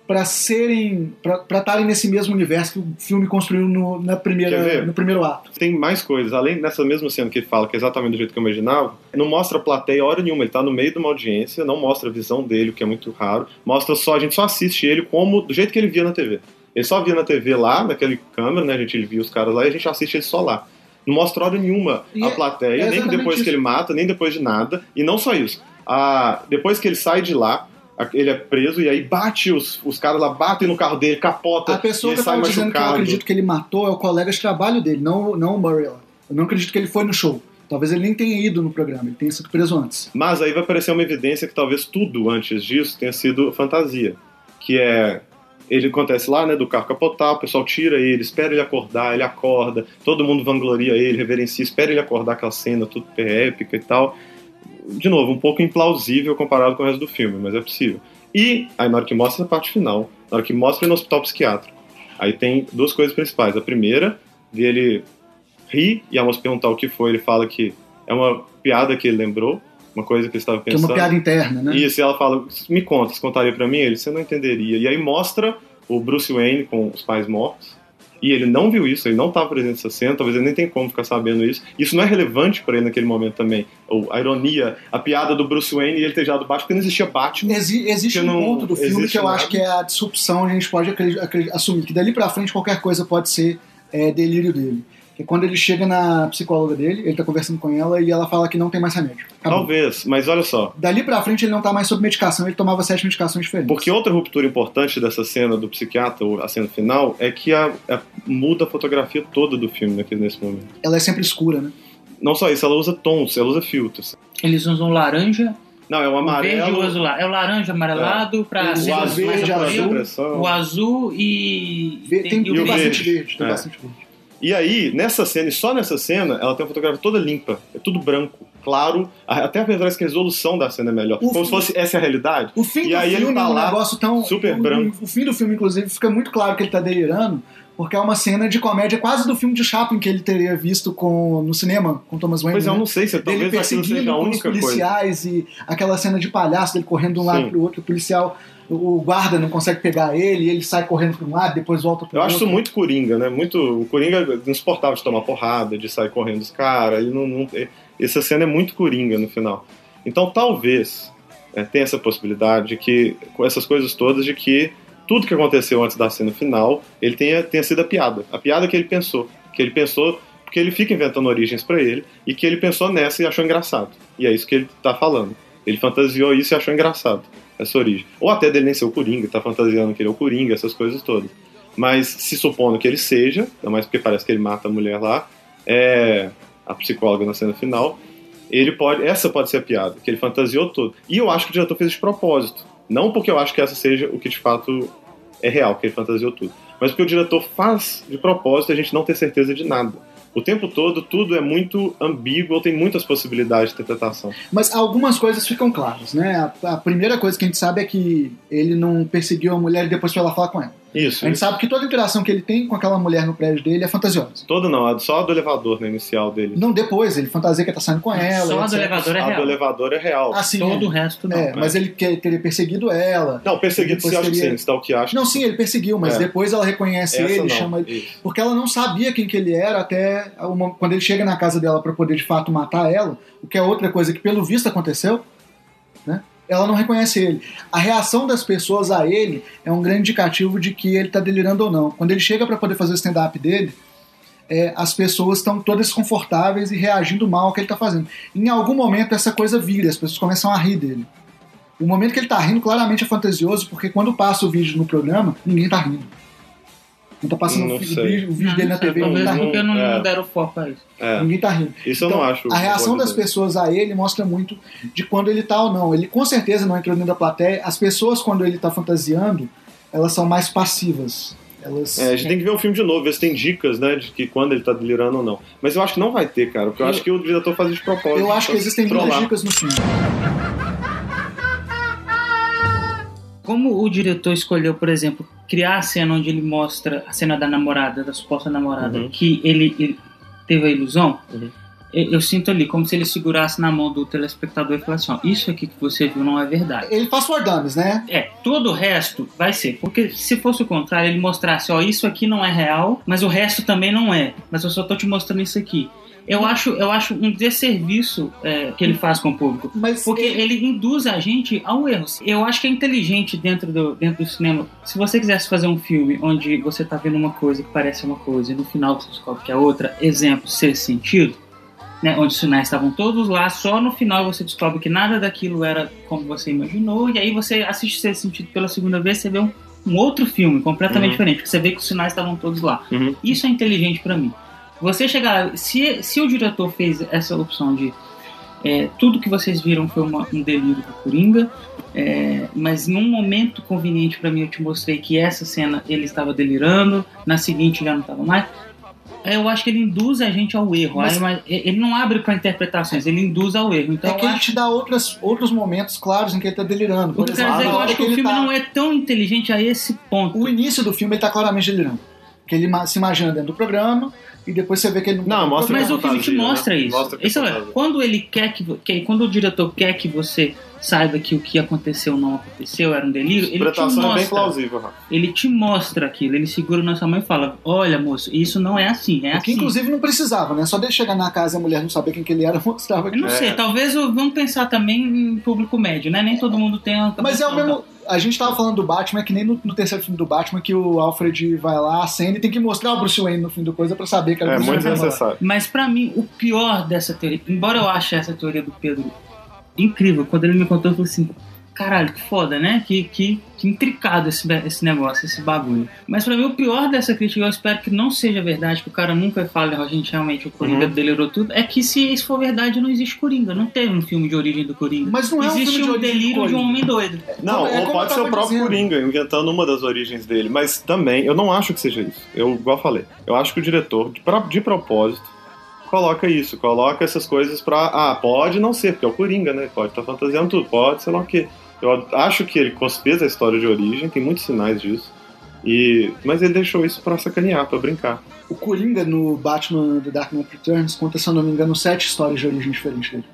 para serem para estarem nesse mesmo universo que o filme construiu no, na primeira, no primeiro ato. Tem mais coisas, além dessa mesma cena que ele fala, que é exatamente do jeito que eu imaginava, não mostra a plateia hora nenhuma, ele tá no meio de uma audiência, não mostra a visão dele, o que é muito raro, mostra só, a gente só assiste ele como, do jeito que ele via na TV. Ele só via na TV lá, naquele câmera, né, a gente via os caras lá e a gente assiste ele só lá. Não mostra hora nenhuma E a é- plateia, é nem depois isso. que ele mata, nem depois de nada, e não só isso. A, depois que ele sai de lá, ele é preso e aí bate os, os caras lá, batem no carro dele, capota, A pessoa que eu sai tava dizendo que eu acredito que ele matou é o colega de trabalho dele, não, não o Murray. lá. Eu não acredito que ele foi no show. Talvez ele nem tenha ido no programa, ele tenha sido preso antes. Mas aí vai aparecer uma evidência que talvez tudo antes disso tenha sido fantasia. Que é. Ele acontece lá, né, do carro capotar, o pessoal tira ele, espera ele acordar, ele acorda, todo mundo vangloria ele, reverencia, espera ele acordar aquela cena tudo épica e tal. De novo, um pouco implausível comparado com o resto do filme, mas é possível. E aí na hora que mostra a parte final, na hora que mostra ele no hospital psiquiátrico, aí tem duas coisas principais. A primeira, dele rir e a moça perguntar o que foi, ele fala que é uma piada que ele lembrou, uma coisa que ele estava Que é pensando. uma piada interna, né? Isso, e ela fala, me conta, você contaria pra mim? Ele, você não entenderia. E aí mostra o Bruce Wayne com os pais mortos, e ele não viu isso, ele não estava presente nessa cena, talvez ele nem tenha como ficar sabendo isso. Isso não é relevante pra ele naquele momento também. Ou a ironia, a piada do Bruce Wayne e ele ter gerado Batman, porque não existia Batman. Exi- existe um ponto do filme que eu nada. acho que é a disrupção, a gente pode assumir que dali pra frente qualquer coisa pode ser é, delírio dele. Que é quando ele chega na psicóloga dele, ele tá conversando com ela e ela fala que não tem mais remédio. Acabou. Talvez, mas olha só. Dali pra frente ele não tá mais sob medicação, ele tomava sete medicações diferentes. Porque outra ruptura importante dessa cena do psiquiatra, ou a cena final, é que a, a- muda a fotografia toda do filme nesse momento. Ela é sempre escura, né? Não só isso, ela usa tons, ela usa filtros. Eles usam laranja, Não, é o o verde amarelo, la- é o laranja amarelado pra O ser o azul, verde, amarelo, depressão. o azul e Vê- Tem, e tem o o bastante verde. verde, tem É. bastante verde. E aí, nessa cena, e só nessa cena, ela tem uma fotografia toda limpa. É tudo branco, claro. Até parece que a resolução da cena é melhor. O Como fi- se fosse essa é a realidade. O fim E do aí ele filme tá é um lá, negócio tão. super o, branco. O fim do filme, inclusive, fica muito claro que ele tá delirando porque é uma cena de comédia quase do filme de Chaplin que ele teria visto com, no cinema com Thomas Wayne. Pois é, eu né? não sei se Dele talvez perseguindo seja a com os única coisa. policiais e aquela cena de palhaço dele correndo de um lado Sim. pro outro, o policial, o guarda não consegue pegar ele, ele sai correndo para um lado, depois volta pro Eu outro. acho isso muito Coringa, né? Muito, o Coringa não suportava de tomar porrada, de sair correndo dos caras. Ele não, não- essa cena é muito Coringa no final. Então talvez é, tenha essa possibilidade de que, com essas coisas todas, de que tudo que aconteceu antes da cena final, ele tenha, tenha sido a piada. A piada que ele pensou. Que ele pensou, porque ele fica inventando origens pra ele, e que ele pensou nessa e achou engraçado. E é isso que ele tá falando. Ele fantasiou isso e achou engraçado, essa origem. Ou até dele nem ser o Coringa, tá fantasiando que ele é o Coringa, essas coisas todas. Mas se supondo que ele seja, ainda mais porque parece que ele mata a mulher lá, é a psicóloga na cena final, ele pode, essa pode ser a piada, que ele fantasiou tudo. E eu acho que o diretor fez de propósito. Não porque eu acho que essa seja o que de fato é real, que ele fantasiou tudo. Mas porque o diretor faz de propósito a gente não ter certeza de nada. O tempo todo, tudo é muito ambíguo, tem muitas possibilidades de interpretação. Mas algumas coisas ficam claras, né? A, a primeira coisa que a gente sabe é que ele não perseguiu a mulher e depois foi lá falar com ela. Isso. A gente isso. sabe que toda interação que ele tem com aquela mulher no prédio dele é fantasiosa. Todo não, só a do elevador, na inicial dele. Não depois, ele fantasia que tá saindo com ela. Só a do elevador é a do real. elevador é real. Assim, Todo é. o resto não. É, mas ele quer- teria perseguido ela. Não, perseguido Depois você acha que sim, stalkear acho Não, que sim, ele perseguiu, mas É. depois ela reconhece Essa ele, não. chama ele. Isso. Porque ela não sabia quem que ele era até o mo- quando ele chega na casa dela para poder de fato matar ela, o que é outra coisa que pelo visto aconteceu, né? Ela não reconhece ele. A reação das pessoas a ele é um grande indicativo de que ele tá delirando ou não. Quando ele chega para poder fazer o stand-up dele, é, as pessoas estão todas desconfortáveis e reagindo mal ao que ele tá fazendo. Em algum momento essa coisa vira, as pessoas começam a rir dele. O momento que ele tá rindo claramente é fantasioso, porque quando passa o vídeo no programa, ninguém tá rindo. Não tá passando Não o, vídeo, o vídeo Não, dele na não sei, TV, Talvez ninguém tá rindo. porque não, É. não deram foco a isso. É, Ninguém tá rindo. isso eu Então, não acho. A reação das dizer. pessoas a ele mostra muito de quando ele tá ou não. Ele com certeza não entrou dentro da plateia. As pessoas, quando ele tá fantasiando, elas são mais passivas. Elas. É, a gente tem que ver o filme de novo, ver se tem dicas, né, de que quando ele tá delirando ou não. Mas eu acho que não vai ter, cara, porque eu, Eu- acho que o diretor faz isso de propósito. eu acho que pra existem trollar. muitas dicas no filme. Como o diretor escolheu, por exemplo, criar a cena onde ele mostra a cena da namorada, da suposta namorada, Uhum. que ele, ele teve a ilusão, Uhum. eu, eu sinto ali como se ele segurasse na mão do telespectador e falasse: ó, isso aqui que você viu não é verdade. Ele faz for dummies, né? É, todo o resto vai ser. Porque se fosse o contrário, ele mostrasse, ó, isso aqui não é real, mas o resto também não é. Mas eu só tô te mostrando isso aqui. Eu acho, eu acho um desserviço é, que ele faz com o público. Mas Porque ele- ele induz a gente ao erro. Eu acho que é inteligente dentro do, dentro do cinema. Se você quisesse fazer um filme onde você tá vendo uma coisa que parece uma coisa e no final você descobre que é outra, exemplo, ser sentido, né, onde os sinais estavam todos lá, só no final você descobre que nada daquilo era como você imaginou, e aí você assiste ser sentido pela segunda vez, você vê um, um outro filme completamente Uhum. diferente, porque você vê que os sinais estavam todos lá. Uhum. Isso é inteligente pra mim. Você chegar. Se, se o diretor fez essa opção de. é, tudo que vocês viram foi uma- um delírio do Coringa, é, mas num momento conveniente pra mim eu te mostrei que essa cena ele estava delirando, na seguinte já não estava mais. Eu acho que ele induz a gente ao erro. Mas- Aí, ele não abre pra interpretações, ele induz ao erro. Então é que ele te dá outras, outros momentos claros em que ele tá delirando. o Por exemplo, dizer é eu hora acho que o ele filme tá- não é tão inteligente a esse ponto. O início do filme ele tá claramente delirando. Que ele se imagina dentro do programa e depois você vê que ele não. Não, mostra Mas que é o filme te fantasia, mostra né? isso. Mostra que é isso é, quando ele quer que, que- quando o diretor quer que você saiba que o que aconteceu não aconteceu, era um delírio, ele te interpretação é bem mostra. plausível, ele te mostra aquilo, ele segura na sua mão e fala: "Olha, moço, isso não é assim, é Porque assim". inclusive não precisava, né? Só dele chegar na casa e a mulher não saber quem que ele era, <laughs> mostrava Eu que. não sei, É. talvez eu- vamos pensar também em público médio, né? Nem todo mundo tem Mas é o mesmo. A gente tava falando do Batman, é que nem no, no terceiro filme do Batman, que o Alfred vai lá, acende e tem que mostrar o Bruce Wayne no fim do coisa pra saber que era o É Bruce muito Wayne. necessário. Mas pra mim, o pior dessa teoria, embora eu ache essa teoria do Pedro incrível, quando ele me contou, eu falei assim: caralho, que foda, né? Que, que, que intricado esse, esse negócio, esse bagulho. Mas pra mim, o pior dessa crítica, eu espero que não seja verdade, que o cara nunca fale, a gente realmente, o Coringa Uhum. delirou tudo, é que se isso for verdade, não existe Coringa. Não teve um filme de origem do Coringa. Mas não é um existe filme de um do delírio de um Coringa. homem doido. Não, É ou pode ser o próprio dizendo. Coringa inventando uma das origens dele. Mas também, eu não acho que seja isso. Eu, igual falei, eu acho que o diretor, de, de propósito, coloca isso, coloca essas coisas pra. Ah, pode não ser, porque é o Coringa, né? Pode estar fantasiando tudo, pode, sei lá o quê. Eu acho que ele fez a história de origem, tem muitos sinais disso. E, mas ele deixou isso pra sacanear, pra brincar. O Coringa no Batman The Dark Knight Returns conta, se eu não me engano, sete histórias de origem diferente dele.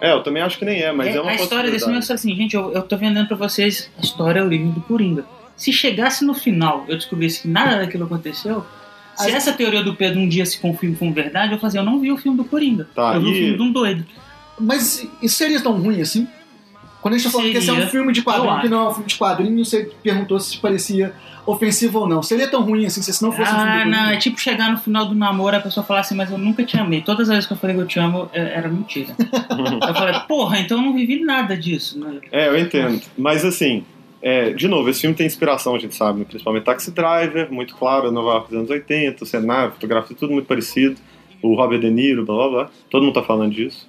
É, eu também acho que nem é, mas é, É, uma a história desse filme é assim, gente, eu, eu tô vendendo pra vocês a história, o livro do Coringa. Se chegasse no final eu descobrisse que nada daquilo aconteceu, se As- essa teoria do Pedro um dia se confirma como verdade, eu fazia, eu não vi o filme do Coringa. Tá, eu vi e- o filme de um doido. Mas isso seria tão ruim assim? Quando a gente tá falando que esse é um filme de quadrinho, que não é um filme de quadrinho, você perguntou se parecia ofensivo ou não. Seria tão ruim assim se não fosse um filme Ah, não, é tipo chegar no final do namoro a pessoa falar assim, mas eu nunca te amei. Todas as vezes que eu falei que eu te amo, é- era mentira. <laughs> eu falei, porra, então eu não vivi nada disso. né? É, eu entendo. Mas assim, é, de novo, esse filme tem inspiração, a gente sabe, né? principalmente Taxi Driver, muito claro, Nova York dos anos 80, o cenário, fotografia, tudo muito parecido. O Robert De Niro, blá blá blá. Todo mundo tá falando disso.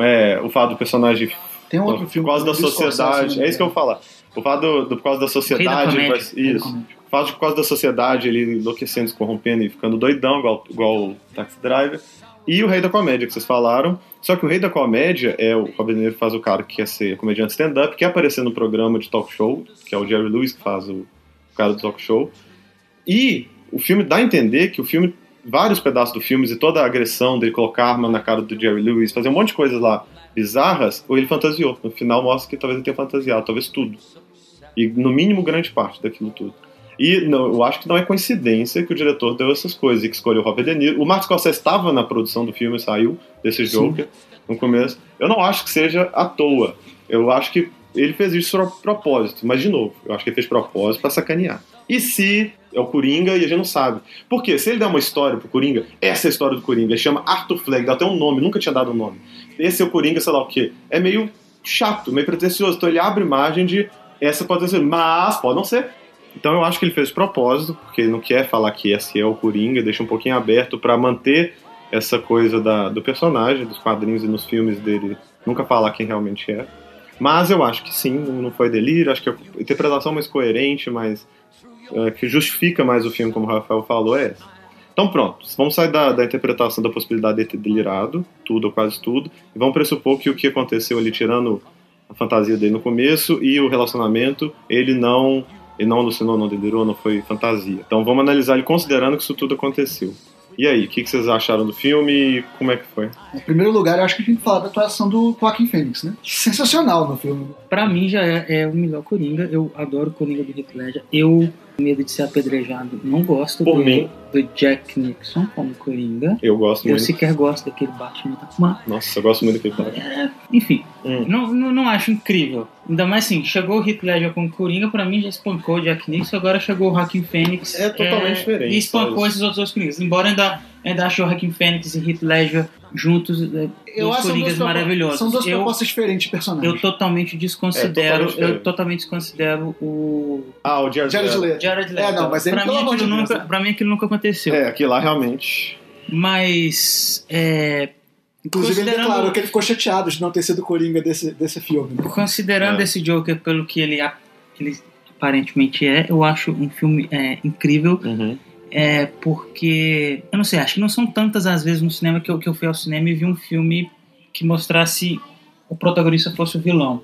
É, o fato do personagem Tem um outro por filme. causa da Scorsese, sociedade. né? É isso que eu vou falar. Por fato do, do- por causa da sociedade. da isso. Por causa, por causa da sociedade, ele enlouquecendo, se corrompendo e ficando doidão, igual, igual o Taxi Driver. E o Rei da Comédia, que vocês falaram. Só que o Rei da Comédia é o Robert De Niro faz o cara que quer ser comediante stand-up, quer aparecer no programa de talk show, que é o Jerry Lewis que faz o, o cara do talk show. E o filme dá a entender que o filme, vários pedaços do filme e toda a agressão dele colocar arma na cara do Jerry Lewis, fazer um monte de coisas lá bizarras, ou ele fantasiou. No final mostra que talvez ele tenha fantasiado, talvez tudo. E no mínimo grande parte daquilo tudo. E não, eu acho que não é coincidência que o diretor deu essas coisas e que escolheu o Robert De Niro. O Martin Scorsese estava na produção do filme, saiu desse Joker no começo. Eu não acho que seja à toa. Eu acho que ele fez isso pro propósito. Mas, de novo, eu acho que ele fez propósito pra sacanear. E se é o Coringa e a gente não sabe? Por quê? Se ele der uma história pro Coringa, essa é a história do Coringa. Ele chama Arthur Fleck, dá até um nome, nunca tinha dado um nome. Esse é o Coringa, sei lá o quê. É meio chato, meio pretencioso. Então ele abre imagem de essa pode ser, mas pode não ser. Então eu acho que ele fez propósito, porque ele não quer falar que esse é o Coringa, deixa um pouquinho aberto pra manter essa coisa da, do personagem, dos quadrinhos e nos filmes dele, nunca falar quem realmente é. Mas eu acho que sim, não foi delírio, acho que a interpretação mais coerente, mais é, que justifica mais o filme, como o Rafael falou, é essa. Então pronto, vamos sair da, da interpretação da possibilidade de ter delirado, tudo ou quase tudo, e vamos pressupor que o que aconteceu ali, tirando a fantasia dele no começo e o relacionamento, ele não, ele não alucinou, não delirou, não foi fantasia. Então vamos analisar ele considerando que isso tudo aconteceu. E aí, o que, que vocês acharam do filme e como é que foi? Em primeiro lugar, eu acho que a gente tem que falar da atuação do Joaquin Phoenix, né? Sensacional no filme. Pra mim já é, é o melhor Coringa. Eu adoro o Coringa do Heath Ledger. Eu, medo de ser apedrejado, não gosto Por do, mim. do Jack Nixon como Coringa. Eu gosto Eu muito. sequer gosto daquele Batman. Mas, Nossa, eu gosto muito daquele cara. é, enfim, Hum. não, não, não acho incrível. Ainda mais assim, chegou o Heath Ledger como Coringa, pra mim já espancou o Jack Nixon, agora chegou o Joaquin Phoenix. É totalmente diferente, E espancou esses outros dois Coringas. Embora ainda, ainda ache o Joaquin Phoenix e Heath Ledger juntos, é, Eu acho que são Coringas duas propo- maravilhosos. São duas eu, propostas diferentes de personagens. eu totalmente desconsidero, É, totalmente eu totalmente desconsidero o Ah, o Jared, Jared Leto. Leto. Jared Leto. É, não, mas ele, pra, mim, de aquilo Deus, nunca, né? pra mim aquilo nunca aconteceu. É, aqui lá realmente. Mas, é, Inclusive, ele Considerando- declarou que ele ficou chateado de não ter sido Coringa desse, desse filme. né? considerando É. esse Joker pelo que ele, ele aparentemente é, eu acho um filme é, incrível. Uhum. É porque, eu não sei, acho que não são tantas as vezes no cinema que eu, que eu fui ao cinema e vi um filme que mostrasse o protagonista fosse o vilão.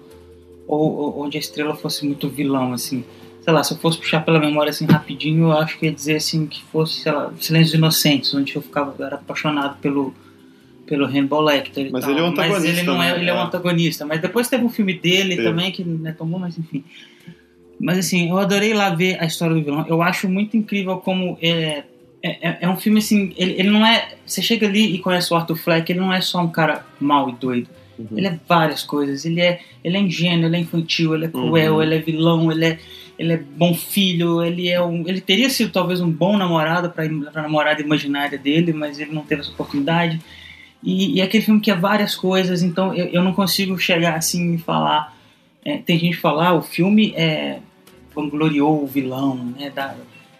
Ou, ou onde a estrela fosse muito vilão, assim. Sei lá, se eu fosse puxar pela memória assim rapidinho, eu acho que ia dizer assim que fosse, sei lá, Silêncios Inocentes, onde eu ficava, eu era apaixonado pelo pelo Hannibal Lecter Mas tal. ele é um Mas antagonista, ele não é, né? ele é um É. antagonista. Mas depois teve um filme dele Teve. também, que não é tão bom, mas enfim. Mas assim, eu adorei lá ver a história do vilão. Eu acho muito incrível como é, é, é um filme assim. Ele, ele não é. Você chega ali e conhece o Arthur Fleck, ele não é só um cara mau e doido. Uhum. Ele é várias coisas. Ele é, ele é ingênuo, ele é infantil, ele é cruel, Uhum. ele é vilão, ele é, ele é bom filho, ele é um. Ele teria sido talvez um bom namorado para a namorada imaginária dele, mas ele não teve essa oportunidade. E, e é aquele filme que é várias coisas, então eu, eu não consigo chegar assim e falar. é, tem gente que fala, ah, o filme é, vangloriou o vilão, né? da-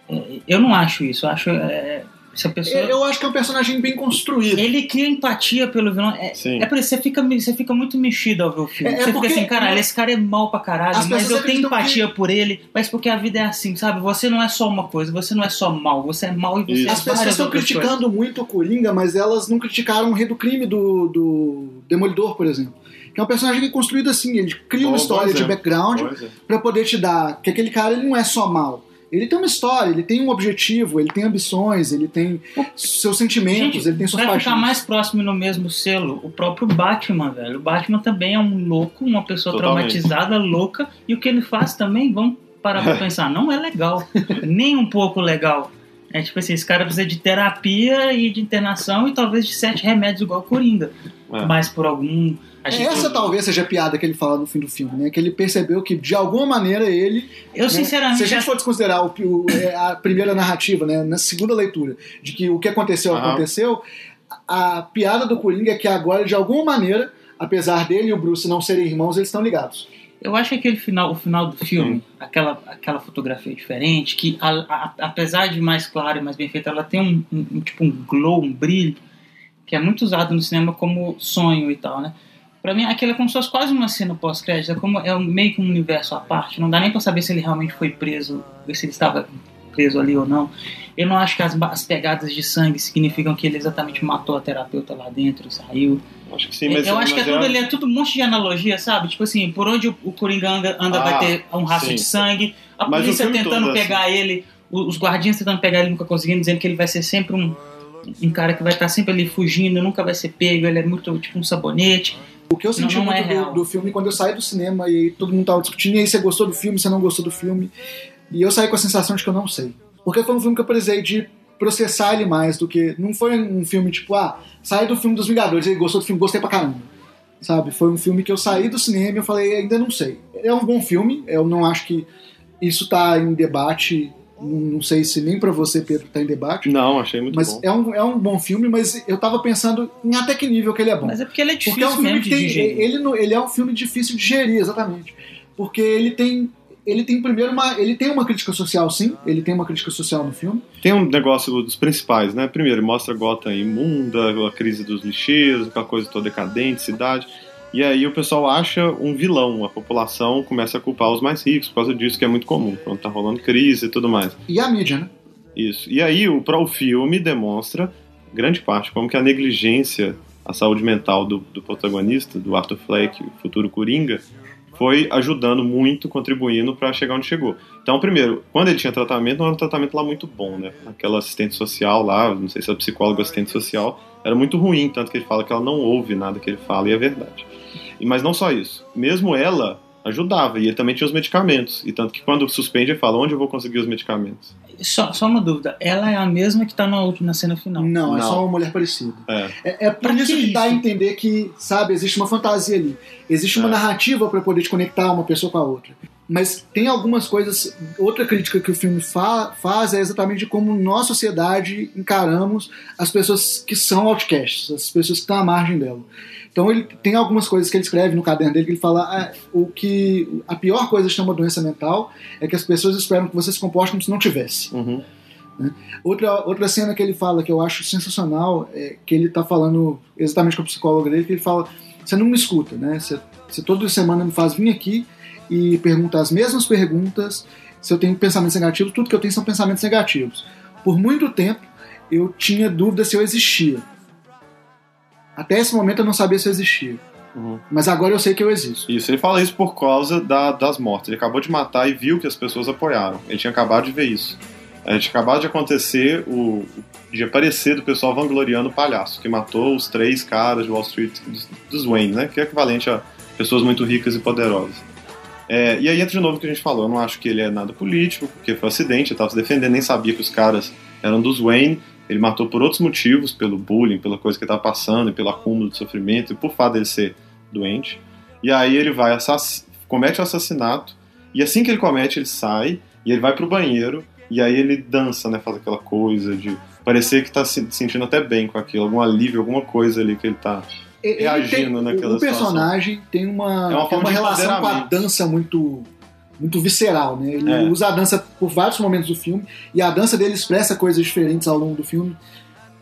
é, eu não acho isso. Eu acho. É, se a pessoa. Eu acho que é um personagem bem construído. Ele cria empatia pelo vilão. É, Sim. é por isso, você fica, você fica muito mexido ao ver o filme. É- é você porque- fica assim, caralho, esse cara é mal pra caralho, As mas eu tenho empatia por ele, mas porque a vida é assim, sabe? Você não é só uma coisa, você não é só mal, você é mal e você Isso. é As pessoas estão criticando muito o Coringa, mas elas não criticaram o rei do crime do, do Demolidor, por exemplo. Que é um personagem que é construído assim, ele cria Bom, uma história de exemplo. background Pois é. pra poder te dar que aquele cara ele não é só mal. Ele tem uma história, ele tem um objetivo, ele tem ambições, ele tem seus sentimentos, Gente, ele tem suas pra paixões. ficar mais próximo no mesmo selo, o próprio Batman, velho. O Batman também é um louco, uma pessoa Totalmente. traumatizada, louca, e o que ele faz também, vamos parar pra <laughs> pensar, não é legal. Nem um pouco legal. É tipo assim, esse cara precisa de terapia e de internação e talvez de sete remédios igual o Coringa. É. Mas por algum. A gente- Essa talvez seja a piada que ele fala no fim do filme, né? Que ele percebeu que, de alguma maneira, ele. Eu, né, sinceramente. Se a gente for desconsiderar o, o- é, a primeira narrativa, né? Na segunda leitura, de que o que aconteceu, Aham. aconteceu, a, a piada do Coringa é que agora, de alguma maneira, apesar dele e o Bruce não serem irmãos, eles estão ligados. Eu acho que aquele final, o final do filme, aquela, aquela fotografia diferente, que a- a- apesar de mais clara e mais bem feita, ela tem um, um- um tipo um glow, um brilho, que é muito usado no cinema como sonho e tal, né? Pra mim, aquilo é como se fosse quase uma cena pós-crédito, é, como, é meio que um universo à parte. Não dá nem pra saber se ele realmente foi preso, se ele estava preso ali ou não. Eu não acho que as, as pegadas de sangue significam que ele exatamente matou a terapeuta lá dentro saiu. Acho que sim, mas eu acho que é tudo, ele é tudo um monte de analogia, sabe? Tipo assim, por onde o, o Coringa anda, anda Ah, vai ter um rastro sim. de sangue, a Mas polícia tentando é pegar ele, o- os guardinhas tentando pegar ele nunca conseguindo, dizendo que ele vai ser sempre um, um cara que vai estar sempre ali fugindo, nunca vai ser pego, ele é muito tipo um sabonete. O que eu senti Não, não é muito do, real. do filme quando eu saí do cinema e todo mundo tava discutindo, e aí você gostou do filme, você não gostou do filme. E eu saí com a sensação de que eu não sei. Porque foi um filme que eu precisei de processar ele mais do que. Não foi um filme tipo, ah, saí do filme dos Vingadores, e gostou do filme, gostei pra caramba. Sabe? Foi um filme que eu saí do cinema e eu falei, ainda não sei. É um bom filme, eu não acho que isso tá em debate. Não, não sei se nem pra você, Pedro, tá em debate. Não, achei muito Mas bom. é um, é um bom filme, mas eu tava pensando em até que nível que ele é bom. Mas é porque ele é Porque difícil é um filme mesmo que de tem, digerir. ele, não- ele é um filme difícil de digerir, exatamente. Porque ele tem ele tem primeiro uma ele tem uma crítica social sim, ele tem uma crítica social no filme. Tem um negócio dos principais, né? Primeiro, mostra Gotham imunda, a crise dos lixeiros, aquela coisa toda decadente, cidade. E aí o pessoal acha um vilão, a população começa a culpar os mais ricos por causa disso, que é muito comum, quando tá rolando crise e tudo mais. E a mídia, né? Isso. E aí o, o filme demonstra, grande parte, como que a negligência, a saúde mental do, do protagonista, do Arthur Fleck, o futuro Coringa, foi ajudando muito, contribuindo para chegar onde chegou. Então, primeiro, quando ele tinha tratamento, não era um tratamento lá muito bom, né? Aquela assistente social lá, não sei se é psicólogo ou assistente social, era muito ruim, tanto que ele fala que ela não ouve nada que ele fala, e é verdade. E, mas não só isso, mesmo ela ajudava, e ele também tinha os medicamentos, e tanto que quando suspende ele fala, onde eu vou conseguir os medicamentos? Só, só uma dúvida, ela é a mesma que tá na, última- na cena final. Não, é Não. só uma mulher parecida. É. É, é por Pra isso que que dá a entender que, sabe, existe uma fantasia ali. Existe uma É. narrativa para poder te conectar uma pessoa com a outra. Mas tem algumas coisas. Outra crítica que o filme fa- faz é exatamente como nós, sociedade, encaramos as pessoas que são outcasts, as pessoas que estão à margem dela. Então ele tem algumas coisas que ele escreve no caderno dele que ele fala ah, o que a pior coisa de ter uma doença mental é que as pessoas esperam que você se comporte como se não tivesse. Uhum. Outra, outra cena que ele fala que eu acho sensacional é que ele tá falando exatamente com a psicóloga dele, que ele fala: Você não me escuta, né? Você, você toda semana me faz vir aqui e perguntar as mesmas perguntas. Se eu tenho pensamentos negativos, tudo que eu tenho são pensamentos negativos. Por muito tempo eu tinha dúvida se eu existia. Até esse momento eu não sabia se eu existia. Uhum. Mas agora eu sei que eu existo. Isso, ele fala isso por causa da- das mortes. Ele acabou de matar e viu que as pessoas apoiaram. Ele tinha acabado de ver isso. É, tinha acabado de acontecer o, de aparecer do pessoal vangloriando o palhaço, que matou os três caras de Wall Street, dos, dos Wayne, né? Que é equivalente a pessoas muito ricas e poderosas. É, e aí entra de novo o que a gente falou. Eu não acho que ele é nada político, porque foi um acidente, ele tava se defendendo, nem sabia que os caras eram dos Wayne. Ele matou por outros motivos, pelo bullying, pela coisa que ele tava passando, pelo acúmulo de sofrimento, e por fato dele ser doente. E aí ele vai, comete o assassinato, e assim que ele comete, ele sai, e ele vai pro banheiro, e aí ele dança, né? Faz aquela coisa de parecer que tá se sentindo até bem com aquilo, algum alívio, alguma coisa ali que ele tá. Reagindo naquela o personagem tem uma, É uma tem uma relação com a dança muito muito visceral, né? Ele É. usa a dança por vários momentos do filme e a dança dele expressa coisas diferentes ao longo do filme.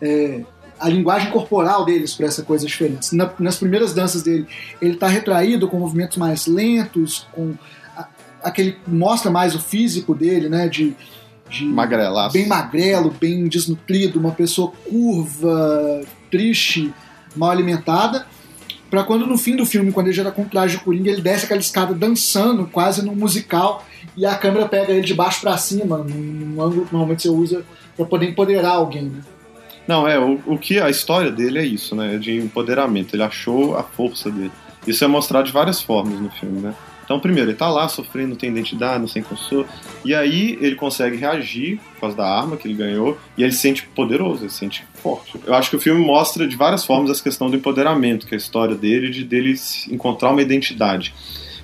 É, a linguagem corporal dele expressa coisas diferentes. Na- nas primeiras danças dele, ele está retraído com movimentos mais lentos, com a- aquele mostra mais o físico dele, né? De, de Magrelaço. bem magrelo, bem desnutrido, uma pessoa curva, triste, mal alimentada, pra quando no fim do filme, quando ele já tá com traje de Coringa, ele desce aquela escada dançando, quase num musical, e a câmera pega ele de baixo pra cima, num, ângulo que normalmente você usa pra poder empoderar alguém, né? Não, é, o, o que a história dele é isso, né? De empoderamento. Ele achou a força dele. Isso é mostrado de várias formas no filme, né? Então, primeiro, ele tá lá sofrendo, tem identidade, não sei quem eu sou. E aí ele consegue reagir por causa da arma que ele ganhou e ele se sente poderoso, ele se sente forte. Eu acho que o filme mostra de várias formas essa questão do empoderamento, que é a história dele, de dele encontrar uma identidade.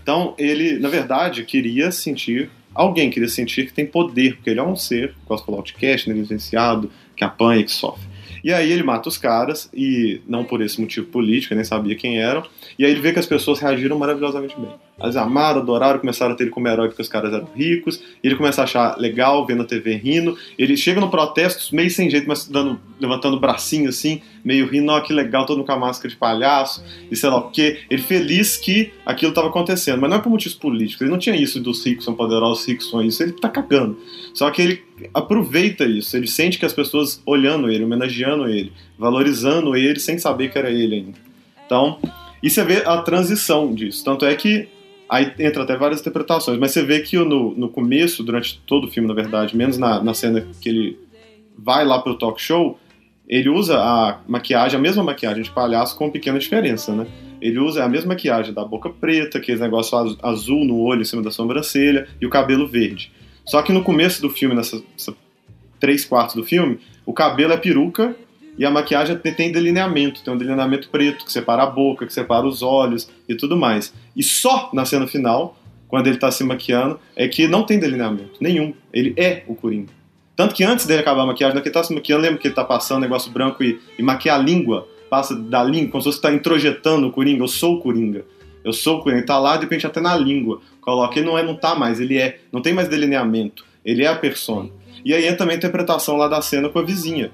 Então, ele, na verdade, queria sentir. Alguém queria sentir que tem poder, porque ele é um ser, gosta falar outcast, negligenciado, que apanha, que sofre. E aí ele mata os caras, e não por esse motivo político, eu nem sabia quem eram. E aí ele vê que as pessoas reagiram maravilhosamente bem. Elas amaram, adoraram, começaram a ter ele como herói porque os caras eram ricos. E ele começa a achar legal, vendo a TV rindo. Ele chega no protesto meio sem jeito, mas dando, levantando o bracinho assim, meio rindo, ó, que legal, todo com a máscara de palhaço, e sei lá o quê. Ele feliz que aquilo estava acontecendo. Mas não é por motivos políticos. Ele não tinha isso dos ricos são poderosos, os ricos são isso. Ele tá cagando. Só que ele aproveita isso. Ele sente que as pessoas olhando ele, homenageando ele, valorizando ele, sem saber que era ele ainda. Então, e você vê a transição disso. Tanto é que aí entra até várias interpretações, mas você vê que no, no começo, durante todo o filme, na verdade, menos na, na cena que ele vai lá pro talk show, ele usa a maquiagem, a mesma maquiagem de palhaço, com pequena diferença, né? Ele usa a mesma maquiagem da boca preta, aquele negócio azul no olho em cima da sobrancelha, e o cabelo verde. Só que no começo do filme, nessa, nessa três quartos do filme, o cabelo é peruca e a maquiagem tem delineamento, tem um delineamento preto que separa a boca, que separa os olhos e tudo mais. E só na cena final, quando ele está se maquiando, é que não tem delineamento nenhum. Ele é o Coringa. Tanto que antes dele acabar a maquiagem, na que ele tá se maquiando, lembra que ele tá passando um negócio branco e, e a língua, passa da língua, como se você está introjetando o Coringa, eu sou o Coringa. Eu sou o Coringa, ele tá lá, de repente até na língua. Coloca, ele não é, não tá mais, ele é. Não tem mais delineamento. Ele é a persona. E aí entra também a interpretação lá da cena com a vizinha.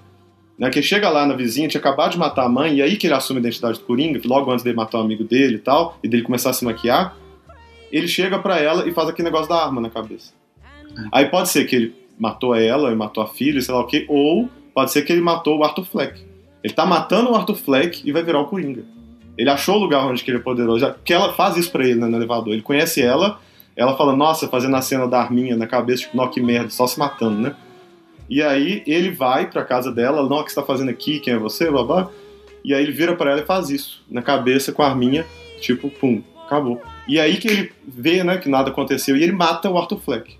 Né, que chega lá na vizinha, tinha acabado de matar a mãe, e aí que ele assume a identidade do Coringa, logo antes dele matar o um amigo dele e tal, e dele começar a se maquiar, ele chega para ela e faz aquele negócio da arma na cabeça. Aí pode ser que ele matou ela, e matou a filha, sei lá o quê, ou pode ser que ele matou o Arthur Fleck. Ele tá matando o Arthur Fleck e vai virar o Coringa. Ele achou o lugar onde ele é poderoso, porque ela faz isso pra ele né, no elevador. Ele conhece ela, ela fala, nossa, fazendo a cena da arminha na cabeça, tipo, nó que merda, só se matando, né? E aí ele vai pra casa dela, não, o que você tá fazendo aqui? Quem é você? Babá. E aí ele vira para ela e faz isso, na cabeça com a arminha, tipo, pum, acabou. E aí que ele vê, né, que nada aconteceu e ele mata o Arthur Fleck.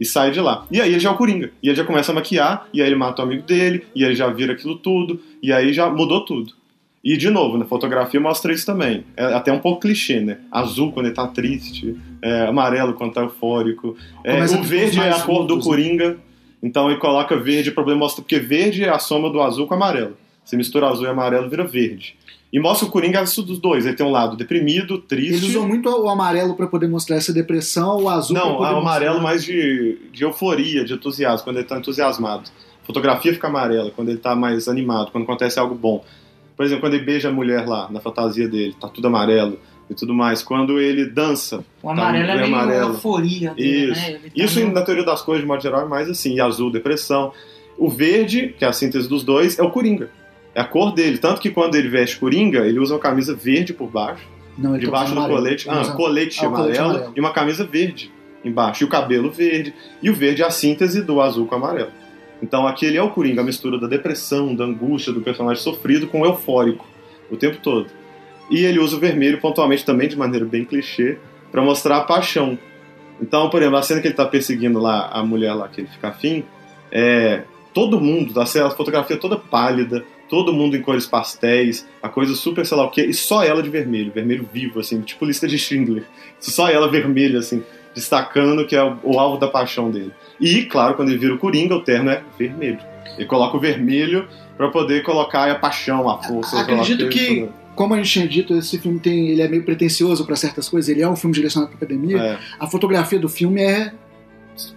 E sai de lá. E aí ele já é o Coringa. E ele já começa a maquiar, e aí ele mata o amigo dele, e aí ele já vira aquilo tudo, e aí já mudou tudo. E, de novo, na fotografia mostra isso também. É até um pouco clichê, né? Azul quando ele tá triste, é, amarelo quando tá eufórico. É, o verde é a cor do né? Coringa, então ele coloca verde, o problema mostra porque verde é a soma do azul com amarelo. Você mistura azul e amarelo, vira verde. E mostra o Coringa isso dos dois. Ele tem um lado deprimido, triste. Eles usam muito o amarelo para poder mostrar essa depressão, o azul Não, o amarelo mostrar... mais de, de euforia, de entusiasmo, quando ele tá entusiasmado. A fotografia fica amarela, quando ele tá mais animado, quando acontece algo bom. Por exemplo, quando ele beija a mulher lá, na fantasia dele, tá tudo amarelo e tudo mais. Quando ele dança. O amarelo tá, é meio amarelo. euforia dele, Isso. né? Tá Isso meio... na teoria das cores, de modo geral, é mais assim. E azul, depressão. O verde, que é a síntese dos dois, é o Coringa. É a cor dele. Tanto que quando ele veste Coringa, ele usa uma camisa verde por baixo. Não, debaixo do colete. Ah, usa... colete, ah, amarelo, colete amarelo e uma camisa verde embaixo. E o cabelo verde. E o verde é a síntese do azul com o amarelo. Então aquele é o Coringa, a mistura da depressão, da angústia do personagem sofrido com o eufórico o tempo todo. E ele usa o vermelho pontualmente também de maneira bem clichê para mostrar a paixão. Então, por exemplo, a cena que ele tá perseguindo lá a mulher lá que ele fica afim, é todo mundo, a fotografia toda pálida, todo mundo em cores pastéis, a coisa super sei lá o quê, e só ela de vermelho, vermelho vivo assim, tipo lista de Schindler. Só ela vermelha assim, destacando que é o, o alvo da paixão dele. E, claro, quando ele vira o Coringa, o terno é vermelho. Ele coloca o vermelho para poder colocar a paixão, a força. Acredito que, como a gente tinha dito, esse filme tem, ele é meio pretencioso para certas coisas. Ele é um filme direcionado para academia. É. A fotografia do filme é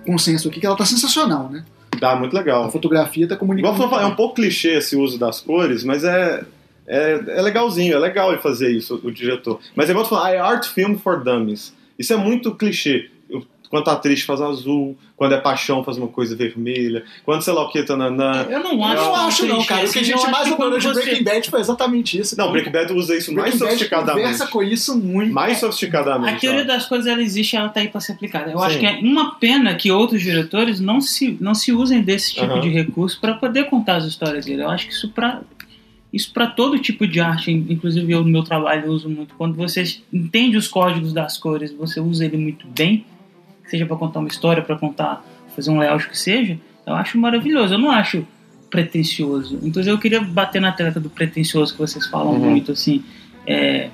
consenso aqui que ela tá sensacional, né? Dá muito legal. A fotografia tá comunicando. Igual é um pouco clichê esse uso das cores, mas é é, é legalzinho, é legal ele fazer isso, o diretor. Mas é igual falar, é art film for dummies. Isso é muito clichê. Quando tá triste faz azul, quando é paixão faz uma coisa vermelha, quando sei lá o que, tananã. Eu não Eu acho. não tão acho, não, cara. O que a assim, gente eu mais adorou de você- Breaking Bad foi exatamente isso. Não, Breaking Bad usa isso mais Breaking Bad sofisticadamente. conversa com isso muito. Mais sofisticadamente. A teoria ó. das coisas ela existe, ela tá aí para ser aplicada. Eu Sim. acho que é uma pena que outros diretores não se, não se usem desse tipo de recurso para poder contar as histórias dele. Eu acho que isso para isso para todo tipo de arte, inclusive eu no meu trabalho uso muito. Quando você entende os códigos das cores, você usa ele muito bem, seja para contar uma história, para contar, fazer um layout que seja. Eu acho maravilhoso. Eu não acho pretencioso. Inclusive eu queria bater na treta do pretencioso que vocês falam Uhum. muito assim. É,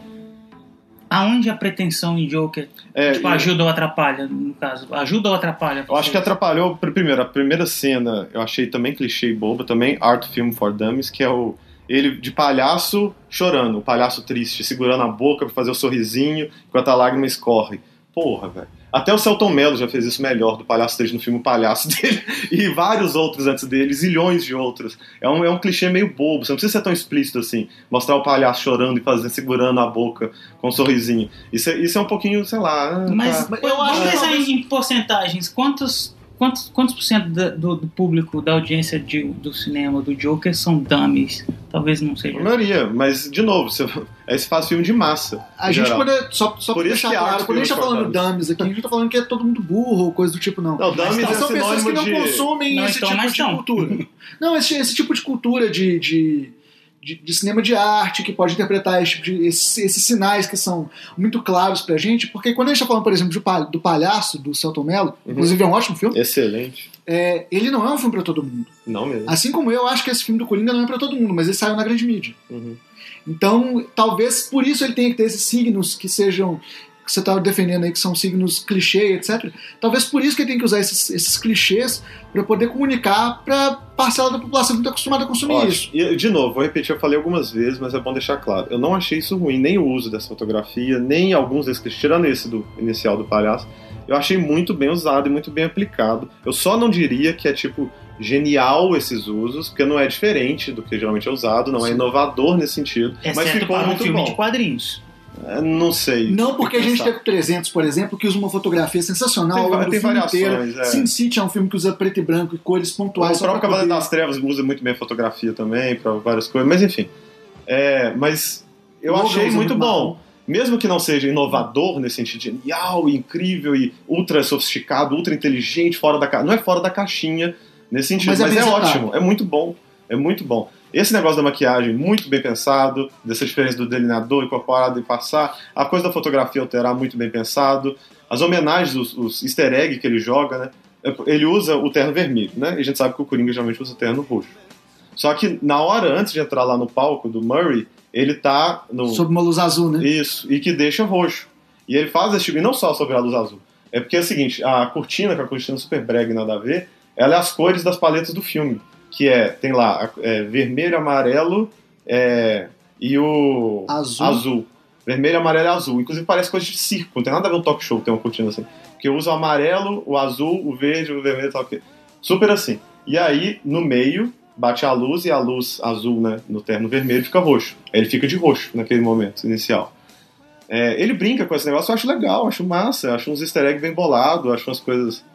aonde a pretensão em Joker É, tipo, ajuda ou atrapalha, no caso? Ajuda ou atrapalha? Eu acho que atrapalhou, pr- primeiro, a primeira cena eu achei também clichê e boba, também Art Film for Dummies, que é o ele de palhaço chorando, o palhaço triste, segurando a boca pra fazer o sorrisinho enquanto a lágrima escorre. Porra, velho. Até o Celton Mello já fez isso melhor, do palhaço triste no filme O Palhaço <laughs> dele, e vários outros antes dele, zilhões de outros. É um, é um clichê meio bobo, você não precisa ser tão explícito assim, mostrar o palhaço chorando e fazendo, segurando a boca com um sorrisinho. Isso é, isso é um pouquinho, sei lá. ah, Mas, tá. Eu acho que talvez- em porcentagens. Quantos, quantos, quantos por cento da- do, do público, da audiência de- do cinema, do Joker, são dummies? Talvez não seja. A maioria, mas de novo, você, <laughs> é esse faz filme de massa. A gente geral. pode, só, só Por deixar claro, quando a gente tá falando dummies aqui, a gente tá falando que é todo mundo burro ou coisa do tipo, não. Não, dummies Mas é são pessoas que não de- consumem Não, esse então, tipo de não. cultura. <laughs> Não, esse, esse tipo de cultura de, de, de, de cinema de arte que pode interpretar esse tipo esses, esses sinais que são muito claros pra gente, porque quando a gente tá falando, por exemplo, do, do Palhaço, do Celton Mello, Uhum. inclusive é um ótimo filme, Excelente. é, ele não é um filme pra todo mundo. Não mesmo. Assim como eu acho que esse filme do Coringa não é pra todo mundo, mas ele saiu na grande mídia. Uhum. Então, talvez por isso ele tenha que ter esses signos que sejam. Que você estava defendendo aí, que são signos clichê, etc. Talvez por isso que ele tem que usar esses, esses clichês para poder comunicar para parcela da população que está acostumada a consumir isso. Ótimo. E, de novo, vou repetir, eu falei algumas vezes, mas é bom deixar claro. Eu não achei isso ruim, nem o uso dessa fotografia, nem alguns desses clichês, tirando esse do inicial do palhaço. Eu achei muito bem usado e muito bem aplicado. Eu só não diria que é tipo genial esses usos, porque não é diferente do que geralmente é usado, não é Sim. inovador nesse sentido, mas Exceto ficou para um muito filme bom. de quadrinhos. É, não sei. Não porque a gente teve 300, por exemplo, que usa uma fotografia sensacional Tem ao longo do filme inteiro. é. Sin City é um filme que usa preto e branco e cores O pontuais. só próprio Cavaleiro das Trevas usa muito bem a fotografia também, para várias coisas, mas enfim. É, mas eu Logan achei muito muito bom. Mesmo que não seja inovador nesse sentido de genial, incrível e ultra sofisticado, ultra inteligente, fora da ca... não é fora da caixinha nesse sentido, Mas mas, é é, ótimo, é muito bom, é muito bom. Esse negócio da maquiagem, muito bem pensado, dessa diferença do delineador incorporado e passar, a coisa da fotografia alterar, muito bem pensado, as homenagens, os, os easter egg que ele joga, né? Ele usa o terno vermelho, né? E a gente sabe que o Coringa geralmente usa o terno roxo. Só que na hora antes de entrar lá no palco do Murray, ele tá no. Sob uma luz azul, né? Isso, e que deixa roxo. E ele faz esse tipo, e não só sobre a luz azul. É porque é o seguinte, a cortina, que é a cortina super brega e nada a ver, ela é as cores das paletas do filme. Que é, tem lá, é, vermelho, amarelo é, e o Azul. Vermelho, amarelo e azul. Inclusive parece coisa de circo, não tem nada a ver com talk show, tem uma cortina assim. Porque usa o amarelo, o azul, o verde, o vermelho e tal. Super assim. E aí, no meio, bate a luz e a luz azul, né, no terno vermelho, fica roxo. Ele fica de roxo naquele momento inicial. É, ele brinca com esse negócio, eu acho legal, acho massa, acho uns easter eggs bem bolados, acho umas coisas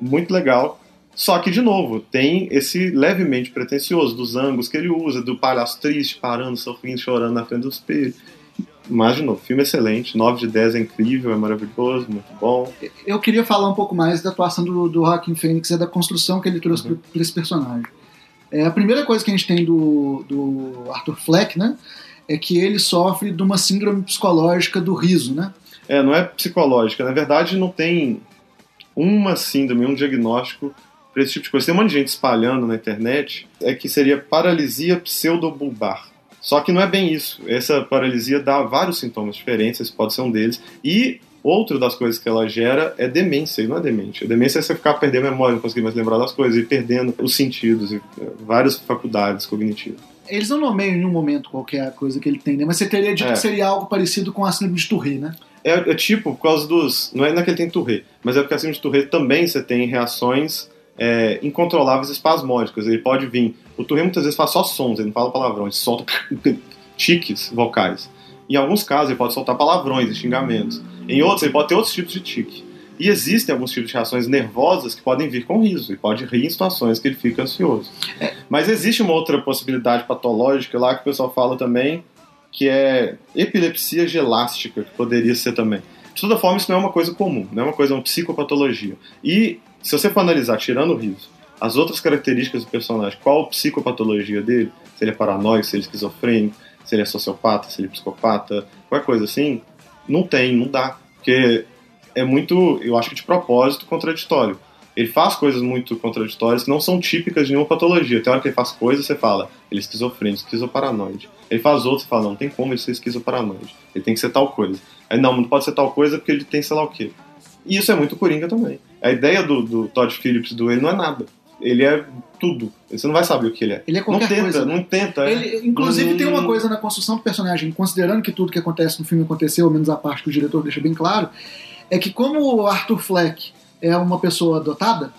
muito legal. Só que, de novo, tem esse levemente pretencioso dos ângulos que ele usa, do palhaço triste, parando, sorrindo, chorando na frente do espelho. Mas, de novo, filme excelente, 9 de 10 é incrível, é maravilhoso, muito bom. Eu queria falar um pouco mais da atuação do, do Joaquin Phoenix e da construção que ele trouxe Uhum. para esse personagem. É, a primeira coisa que a gente tem do, do Arthur Fleck, né, é que ele sofre de uma síndrome psicológica do riso, né? É, não é psicológica, na verdade não tem uma síndrome, um diagnóstico para esse tipo de coisa. Tem um monte de gente espalhando na internet, é que seria paralisia pseudobulbar. Só que não é bem isso. Essa paralisia dá vários sintomas diferentes, esse pode ser um deles. E outro das coisas que ela gera é demência, e não é demente. A demência é você ficar perdendo a memória, não conseguir mais lembrar das coisas, e perdendo os sentidos, e eh, várias faculdades cognitivas. Eles não nomeiam em nenhum momento qualquer coisa que ele tem, né? Mas você teria dito É. que seria algo parecido com a síndrome de Tourette, né? É, é tipo, por causa dos. Não é, não é tem Tourette, mas é porque acima de Tourette também você tem reações é, incontroláveis espasmódicas. Ele pode vir. O Tourette muitas vezes faz só sons, ele não fala palavrão, ele solta <laughs> tiques vocais. Em alguns casos ele pode soltar palavrões e xingamentos. Em outros ele pode ter outros tipos de tique. E existem alguns tipos de reações nervosas que podem vir com riso, e pode rir em situações que ele fica ansioso. É. Mas existe uma outra possibilidade patológica lá que o pessoal fala também, que é epilepsia gelástica, que poderia ser também. De toda forma, isso não é uma coisa comum, não é uma coisa, é uma psicopatologia. E se você for analisar, tirando o riso, as outras características do personagem, qual a psicopatologia dele, se ele é paranoico, se ele é esquizofrênico, se ele é sociopata, se ele é psicopata, qualquer coisa assim, não tem, não dá. Porque é muito, eu acho que de propósito, contraditório. Ele faz coisas muito contraditórias que não são típicas de nenhuma patologia. Tem hora que ele faz coisas, você fala, ele é esquizofrênico, esquizoparanoide. Ele faz outras, você fala, não, não tem como ele ser esquizoparanoide. Ele tem que ser tal coisa. Aí, não, não pode ser tal coisa porque ele tem sei lá o quê. E isso é muito Coringa também. A ideia do, do Todd Phillips do ele não é nada. Ele é tudo. Você não vai saber o que ele é. Ele é não qualquer tenta, coisa. não tenta. é. Ele, inclusive, Hum. tem uma coisa na construção do personagem, considerando que tudo que acontece no filme aconteceu, ao menos a parte que o diretor deixa bem claro, é que como o Arthur Fleck é uma pessoa adotada,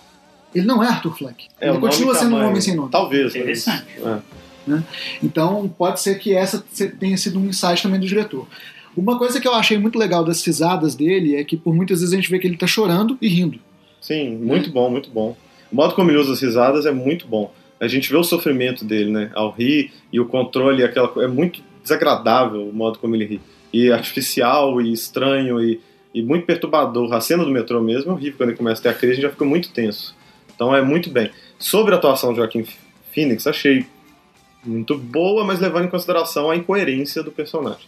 ele não é Arthur Fleck. É, ele continua sendo um tamanho. homem sem nome. Talvez. Interessante. é. Então, pode ser que essa tenha sido um insight também do diretor. Uma coisa que eu achei muito legal das risadas dele é que por muitas vezes a gente vê que ele tá chorando e rindo. Sim, muito bom, muito bom. O modo como ele usa as risadas é muito bom. A gente vê o sofrimento dele, né? Ao rir e o controle, aquela é muito desagradável o modo como ele ri. E artificial e estranho e, e muito perturbador. A cena do metrô mesmo é horrível quando ele começa a ter a crise, a gente já fica muito tenso. Então é muito bem. Sobre a atuação de Joaquim Phoenix, achei muito boa, mas levando em consideração a incoerência do personagem.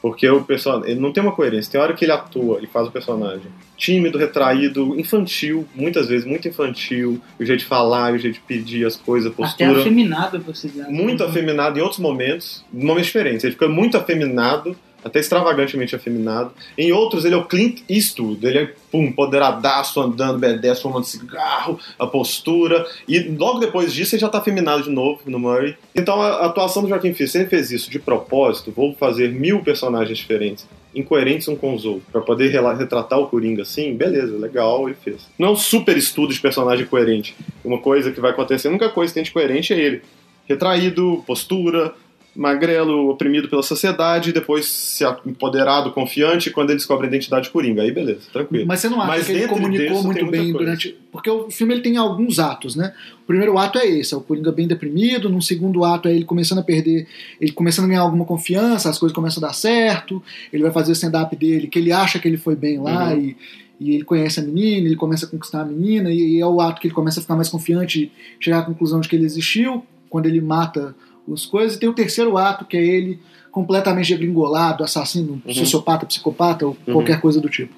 Porque o personagem, ele não tem uma coerência. Tem hora que ele atua, ele faz o personagem tímido, retraído, infantil, muitas vezes muito infantil, o jeito de falar, o jeito de pedir as coisas, a Até postura. afeminado, você diz. Muito afeminado em outros momentos, momentos diferentes. Ele fica muito afeminado, até extravagantemente afeminado. Em outros, ele é o Clint Eastwood. Ele é pum, empoderadaço, andando, B10, fumando cigarro, a postura. E logo depois disso, ele já tá afeminado de novo no Murray. Então, a atuação do Joaquim Phoenix, ele fez isso de propósito, vou fazer mil personagens diferentes, incoerentes um com os outros, pra poder retratar o Coringa assim, beleza, legal, ele fez. Não é um super estudo de personagem coerente. Uma coisa que vai acontecer, a única coisa que tem de coerente é ele retraído, postura, magrelo, oprimido pela sociedade, e depois se empoderado, confiante, quando ele descobre a identidade de Coringa. Aí beleza, tranquilo. Mas você não acha Mas que ele comunicou muito bem durante. Porque o filme ele tem alguns atos, né? O primeiro ato é esse, é o Coringa bem deprimido, num segundo ato é ele começando a perder, ele começando a ganhar alguma confiança, as coisas começam a dar certo, ele vai fazer o stand-up dele, que ele acha que ele foi bem lá Uhum. e, e ele conhece a menina, ele começa a conquistar a menina, e, e é o ato que ele começa a ficar mais confiante, chegar à conclusão de que ele existiu, quando ele mata os coisas, e tem o terceiro ato, que é ele completamente gringolado, assassino, Uhum. sociopata, psicopata, ou Uhum. qualquer coisa do tipo.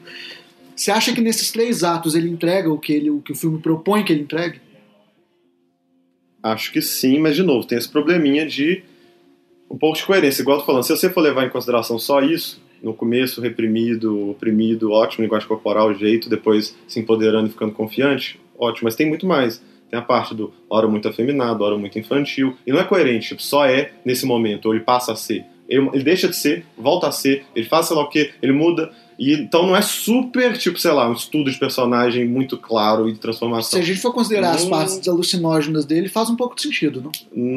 Você acha que nesses três atos ele entrega o que, ele, o que o filme propõe que ele entregue? Acho que sim, mas de novo, tem esse probleminha de um pouco de coerência. Igual eu tô falando, se você for levar em consideração só isso, no começo reprimido, oprimido, ótimo, linguagem corporal, jeito, depois se empoderando e ficando confiante, ótimo, mas tem muito mais. Tem a parte do hora muito afeminado, hora muito infantil, e não é coerente, tipo, só é nesse momento, ou ele passa a ser. Ele, ele deixa de ser, volta a ser, ele faz sei lá o que, ele muda, e então não é super, tipo, sei lá, um estudo de personagem muito claro e de Se transformação. a gente for considerar as Hum. partes alucinógenas dele, faz um pouco de sentido, não?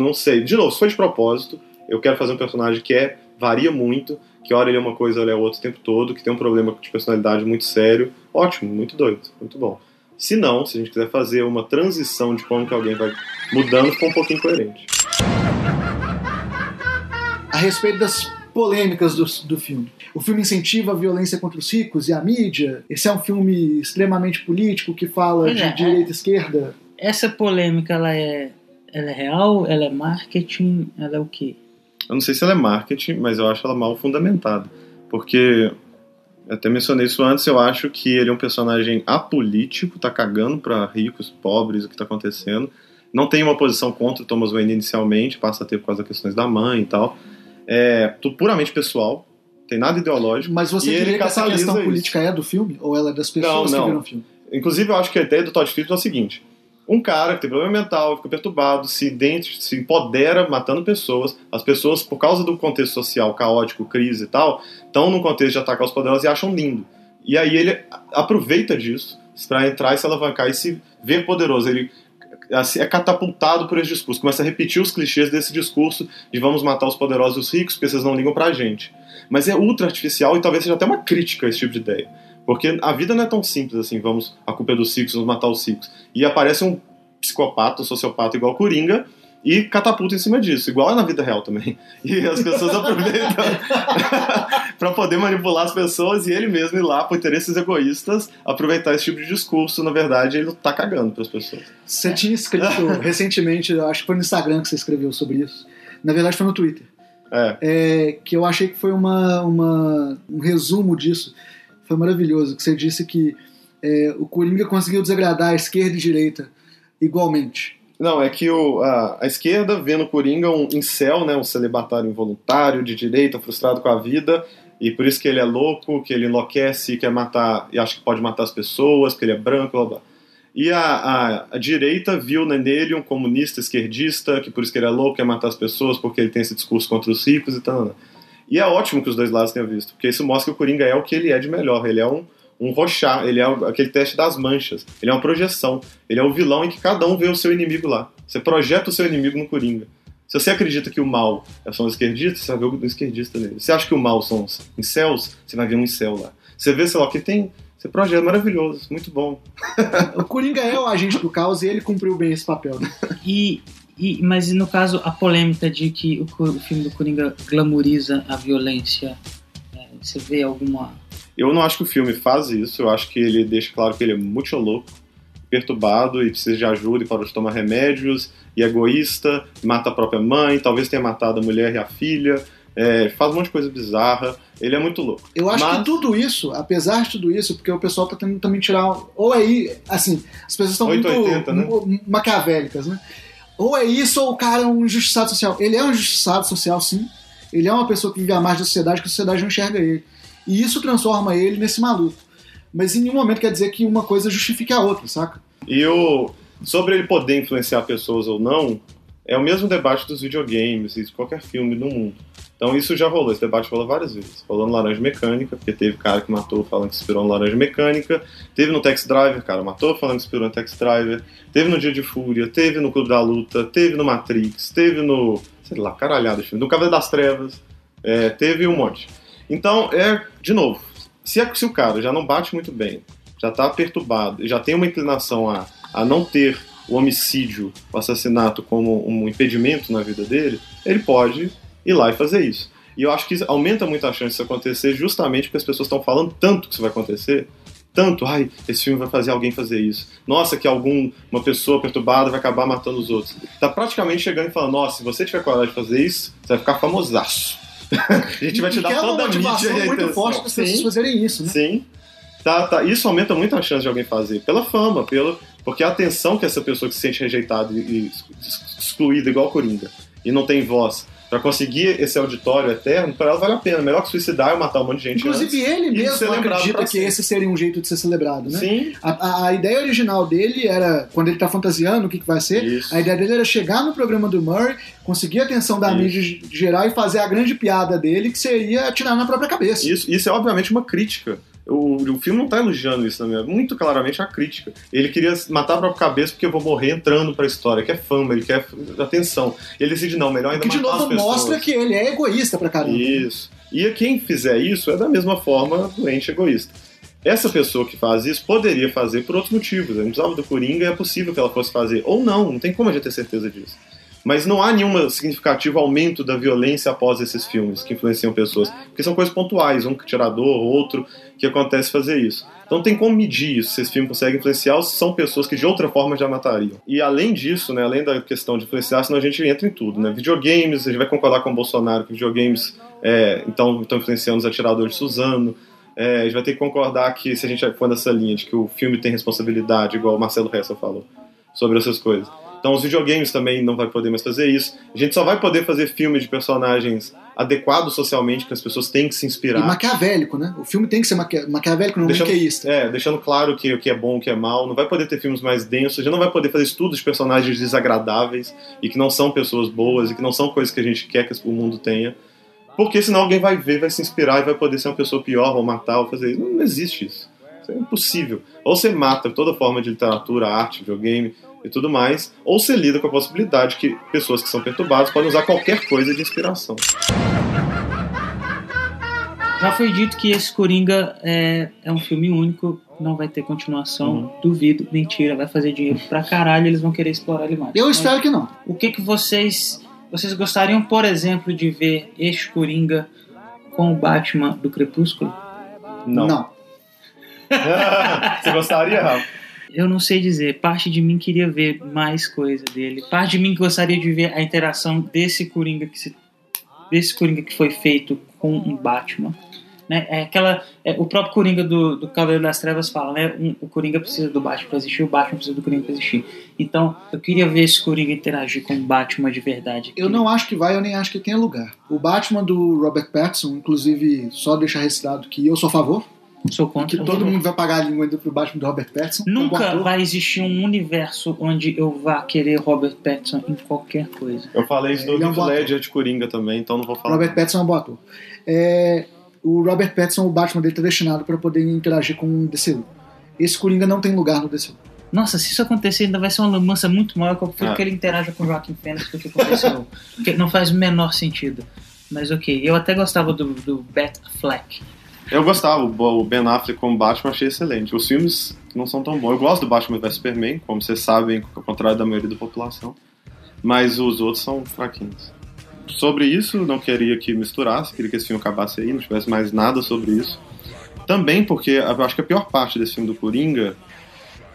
Não sei. De novo, se foi de propósito, eu quero fazer um personagem que é, varia muito, que hora ele é uma coisa, ele é outra o tempo todo, que tem um problema de personalidade muito sério. Ótimo, muito doido, muito bom. Se não, se a gente quiser fazer uma transição de como que alguém vai mudando, ficou um pouquinho coerente. A respeito das polêmicas do, do filme. O filme incentiva a violência contra os ricos e a mídia. Esse é um filme extremamente político que fala Pois de é, direita e esquerda. Essa polêmica, ela é, ela é real? Ela é marketing? Ela é o quê? Eu não sei se ela é marketing, mas eu acho ela mal fundamentada. Porque, até mencionei isso antes, eu acho que ele é um personagem apolítico, tá cagando pra ricos, pobres, o que tá acontecendo. Não tem uma posição contra o Thomas Wayne inicialmente, passa a ter por causa das questões da mãe e tal. É tudo puramente pessoal, tem nada ideológico. Mas você diria que essa questão isso. política é do filme? Ou ela é das pessoas Não, não. que viram o filme? Inclusive, eu acho que a ideia do Todd Phillips é o seguinte: um cara que tem problema mental, fica perturbado, se, identi- se empodera matando pessoas. As pessoas, por causa do contexto social caótico, crise e tal, estão num contexto de atacar os poderosos e acham lindo. E aí ele aproveita disso para entrar e se alavancar e se ver poderoso. Ele assim, é catapultado por esse discurso, começa a repetir os clichês desse discurso de vamos matar os poderosos e os ricos porque vocês não ligam pra gente. Mas é ultra artificial e talvez seja até uma crítica a esse tipo de ideia. Porque a vida não é tão simples assim, vamos, a culpa é dos ciclos, vamos matar os ciclos. E aparece um psicopata, um sociopata igual Coringa, e catapulta em cima disso, igual é na vida real também. <laughs> E as pessoas aproveitam <laughs> para poder manipular as pessoas e ele mesmo ir lá por interesses egoístas aproveitar esse tipo de discurso. Na verdade, ele tá cagando para as pessoas. Você tinha escrito <laughs> recentemente, acho que foi no Instagram que você escreveu sobre isso. Na verdade, foi no Twitter. É. É, que eu achei que foi uma, uma, um resumo disso. Foi maravilhoso. Que você disse que é, o Coringa conseguiu desagradar a esquerda e direita igualmente. Não, é que o, a, a, esquerda vê no Coringa um incel, né, um celibatário involuntário, de direita, frustrado com a vida, e por isso que ele é louco, que ele enlouquece, quer matar, e acha que pode matar as pessoas, porque ele é branco, blá blá. E a, a, a, direita viu nele um comunista esquerdista, que por isso que ele é louco, quer matar as pessoas, porque ele tem esse discurso contra os ricos e tal. E é ótimo que os dois lados tenham visto, porque isso mostra que o Coringa é o que ele é de melhor. Ele é um, um rochar, ele é aquele teste das manchas, ele é uma projeção, ele é o vilão em que cada um vê o seu inimigo lá. Você projeta o seu inimigo no Coringa. Se você acredita que o mal são os esquerdistas, você vai ver o esquerdista nele. Se você acha que o mal são os incels, você vai ver um incel lá. Você vê, sei lá, que tem. Você projeta maravilhoso, muito bom. o Coringa é o agente do caos e ele cumpriu bem esse papel. Né? <laughs> E, e, mas no caso, a polêmica de que o, o filme do Coringa glamoriza a violência, é, você vê alguma eu não acho que o filme faz isso, eu acho que ele deixa claro que ele é muito louco, perturbado e precisa de ajuda e de tomar remédios, e é egoísta, mata a própria mãe, talvez tenha matado a mulher e a filha, é, faz um monte de coisa bizarra, ele é muito louco. Eu acho Mas... que tudo isso, apesar de tudo isso, porque o pessoal tá tentando também tirar. Ou aí, assim, as pessoas estão muito 80, né? maquiavélicas, né? Ou é isso, ou o cara é um injustiçado social. Ele é um injustiçado social, sim. Ele é uma pessoa que vive à margem da sociedade, que a sociedade não enxerga ele. E isso transforma ele nesse maluco. Mas em nenhum momento quer dizer que uma coisa justifique a outra, saca? E o, sobre ele poder influenciar pessoas ou não, é o mesmo debate dos videogames e de qualquer filme do mundo. Então isso já rolou, esse debate rolou várias vezes. Rolou no Laranja Mecânica, porque teve cara que matou falando que inspirou no Laranja Mecânica. Teve no Tex Driver, cara matou falando que inspirou no Tex Driver. Teve no Dia de Fúria, teve no Clube da Luta, teve no Matrix, teve no. sei lá, caralhado filme. No Cavaleiro das Trevas. É, teve um monte. Então, é, de novo, se, é, se o cara já não bate muito bem, já está perturbado, já tem uma inclinação a, a não ter o homicídio, o assassinato como um impedimento na vida dele, ele pode ir lá e fazer isso. E eu acho que aumenta muito a chance disso acontecer justamente porque as pessoas estão falando tanto que isso vai acontecer, tanto, ai, esse filme vai fazer alguém fazer isso. Nossa, que algum uma pessoa perturbada vai acabar matando os outros. Tá praticamente chegando e falando, nossa, se você tiver coragem de fazer isso, você vai ficar famosaço. <laughs> a gente vai te dar toda a mídia e a muito forte para as pessoas fazerem isso, né? Sim. Tá, tá. Isso aumenta muito a chance de alguém fazer. Pela fama, pelo, porque a atenção que essa pessoa que se sente rejeitada e excluída, igual Coringa, e não tem voz, para conseguir esse auditório eterno, para ela vale a pena. Melhor que suicidar e matar um monte de gente. Inclusive ele mesmo acredita que esse seria um jeito de ser celebrado, né? Sim. A, a, ideia original dele era, quando ele tá fantasiando o que, que vai ser, Isso. a ideia dele era chegar no programa do Murray, conseguir a atenção da Isso. mídia geral e fazer a grande piada dele, que seria atirar na própria cabeça. Isso, isso é obviamente uma crítica. O, o filme não tá elogiando isso também, é muito claramente a crítica. Ele queria matar a própria cabeça porque eu vou morrer entrando pra história, quer fama, ele quer atenção. Ele decide, não, melhor ainda que de matar novo as pessoas. mostra que ele é egoísta pra caramba. Isso. E quem fizer isso é da mesma forma doente egoísta. Essa pessoa que faz isso poderia fazer por outros motivos. Ele não precisava do Coringa, é possível que ela fosse fazer. Ou não, não tem como a gente ter certeza disso. Mas não há nenhum significativo aumento da violência após esses filmes que influenciam pessoas. Porque são coisas pontuais, um tirador, outro, que acontece fazer isso. Então tem como medir isso, se esse filme consegue influenciar ou se são pessoas que de outra forma já matariam. E além disso, né, além da questão de influenciar, senão a gente entra em tudo. Né? Videogames, a gente vai concordar com o Bolsonaro que videogames é, então, estão influenciando os atiradores de Suzano. É, a gente vai ter que concordar que, se a gente for nessa linha de que o filme tem responsabilidade, igual o Marcelo Hessa falou, sobre essas coisas. Então os videogames também não vai poder mais fazer isso. A gente só vai poder fazer filme de personagens adequados socialmente, que as pessoas têm que se inspirar. E maquiavélico, né? O filme tem que ser maquia maquiavélico, não Deixando- maniqueísta. É, deixando claro que o que é bom, o que é mal. Não vai poder ter filmes mais densos, já não vai poder fazer estudos de personagens desagradáveis e que não são pessoas boas e que não são coisas que a gente quer que o mundo tenha. Porque senão alguém vai ver, vai se inspirar e vai poder ser uma pessoa pior, ou matar, ou fazer isso. Não, não existe isso. Isso é impossível. Ou você mata toda forma de literatura, arte, videogame e tudo mais, ou você lida com a possibilidade que pessoas que são perturbadas podem usar qualquer coisa de inspiração. Já foi dito que esse Coringa é, é um filme único, não vai ter continuação. Uhum. Duvido, mentira, vai fazer dinheiro pra caralho, eles vão querer explorar ele mais. Eu Mas espero que não. O que, que vocês. Vocês gostariam, por exemplo, de ver este Coringa com o Batman do Crepúsculo? Não. <laughs> Você gostaria, Rafa? Eu não sei dizer. Parte de mim queria ver mais coisa dele. Parte de mim gostaria de ver a interação desse Coringa que se, desse Coringa que foi feito com um Batman. Né? É aquela, é, o próprio Coringa do, do Cavaleiro das Trevas fala, né? Um- o Coringa precisa do Batman para existir, o Batman precisa do Coringa para existir. Então, eu queria ver esse Coringa interagir com o Batman de verdade. Eu não acho que vai, eu nem acho que tenha lugar. O Batman do Robert Pattinson, inclusive, só deixar registrado que eu sou a favor, sou que contra. todo mundo vai pagar a língua ainda pro Batman do Robert Pattinson. como Nunca vai existir um universo onde eu vá querer Robert Pattinson em qualquer coisa. Eu falei isso do Ele é um. Ledger de Coringa também, então não vou falar. Robert Pattinson é um bom ator. É, o Robert Pattinson, o Batman dele tá destinado para poder interagir com o DCU. Esse Coringa não tem lugar no DCU. Nossa, se isso acontecer, ainda vai ser uma lambança muito maior que eu prefiro Ah. que ele interaja com o Joaquim Fênix do que com o DCU. <laughs> Porque não faz o menor sentido. Mas ok, eu até gostava do, do Bat Fleck. Eu gostava, o Ben Affleck como Batman achei excelente. Os filmes não são tão bons. Eu gosto do Batman vs Superman, como vocês sabem, ao contrário da maioria da população. Mas os outros são fraquinhos. Sobre isso, não queria que misturasse, queria que esse filme acabasse aí, não tivesse mais nada sobre isso. Também porque eu acho que a pior parte desse filme do Coringa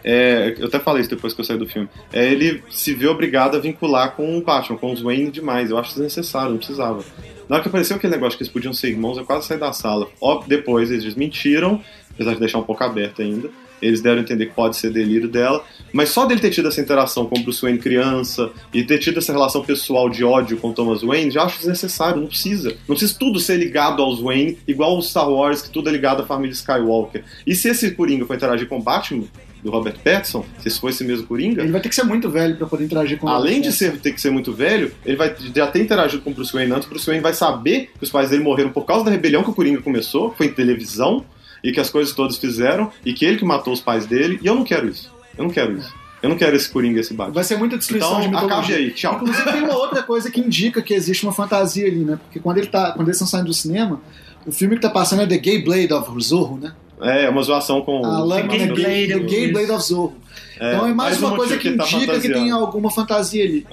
é, eu até falei isso depois que eu saí do filme, é ele se vê obrigado a vincular com o Batman, com os Wayne demais. Eu acho desnecessário, não precisava. Na hora que apareceu aquele negócio que eles podiam ser irmãos, eu quase saí da sala. Ó, depois eles desmentiram, apesar de deixar um pouco aberto ainda. Eles deram a entender que pode ser delírio dela. Mas só dele ter tido essa interação com o Bruce Wayne criança e ter tido essa relação pessoal de ódio com Thomas Wayne, já acho desnecessário, não precisa. Não precisa tudo ser ligado aos Wayne, igual o Star Wars, que tudo é ligado à família Skywalker. E se esse Coringa for interagir com Batman, do Robert Pattinson, se esse for esse mesmo Coringa, Ele vai ter que ser muito velho para poder interagir com Além de ser, ter que ser muito velho, ele vai já ter interagido com o Bruce Wayne antes. O Bruce Wayne vai saber que os pais dele morreram por causa da rebelião que o Coringa começou, foi em televisão, e que as coisas todas fizeram, e que ele que matou os pais dele. E eu não quero isso. Eu não quero isso. Eu não quero esse Coringa, esse Batman. Vai ser muita destruição de Então, acabe mitologia. aí. Tchau. Inclusive tem uma outra coisa que indica que existe uma fantasia ali, né? Porque quando, ele tá, quando eles estão saindo do cinema, o filme que tá passando é The Gay Blade of Zorro, né? É, uma zoação com A o. lâmina Gay gay, Blade, The Gay. Blade of Zorro. É, então é mais, uma um coisa que ele tá indica que tem alguma fantasia ali.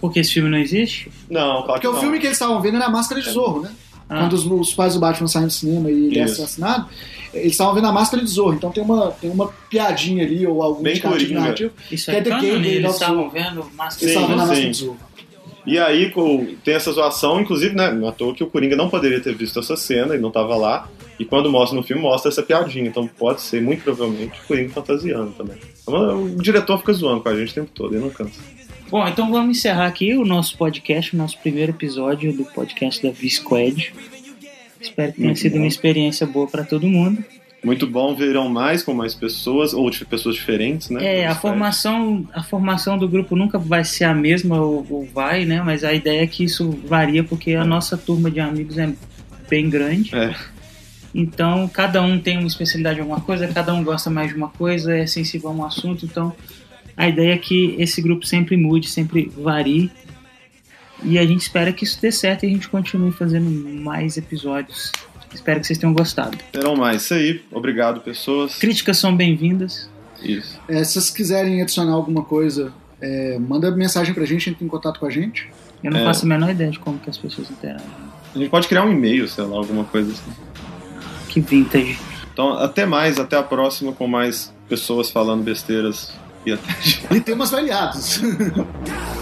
Porque esse filme não existe? Não, claro Porque que o não. filme que eles estavam vendo era a Máscara de Zorro, né? Ah. Quando os, os pais do Batman saem do cinema e ele é Isso. assassinado, eles estavam vendo a Máscara de Zorro. Então tem uma, tem uma piadinha ali ou algum Bem indicativo narrativo. Isso Que é é The Gay Blade eles of estavam Zorro. vendo Eles Master estavam vendo a sim. Máscara de Zorro. E aí tem essa zoação, inclusive, né? Não é à toa que o Coringa não poderia ter visto essa cena, ele não tava lá. E quando mostra no filme, mostra essa piadinha. Então pode ser, muito provavelmente, o Coringa fantasiando também. Então, o diretor fica zoando com a gente o tempo todo, ele não cansa. Bom, então vamos encerrar aqui o nosso podcast, o nosso primeiro episódio do podcast da V-Squad. Espero que tenha Muito sido bom. uma experiência boa para todo mundo. Muito bom, verão mais com mais pessoas, ou de pessoas diferentes, né? É, a formação, a formação do grupo nunca vai ser a mesma ou, ou vai, né? Mas a ideia é que isso varia porque a nossa turma de amigos é bem grande. É. Então, cada um tem uma especialidade em alguma coisa, cada um gosta mais de uma coisa, é sensível a um assunto. Então, a ideia é que esse grupo sempre mude, sempre varie. E a gente espera que isso dê certo e a gente continue fazendo mais episódios. Espero que vocês tenham gostado. Verão mais, isso aí. Obrigado, pessoas. Críticas são bem-vindas. Isso. É, se vocês quiserem adicionar alguma coisa, é, manda mensagem pra gente, entre em contato com a gente. Eu não É. faço a menor ideia de como que as pessoas interagem. A gente pode criar um e-mail, sei lá, alguma coisa assim. Que vintage. Então, até mais, até a próxima com mais pessoas falando besteiras e até. E temas variados. <laughs>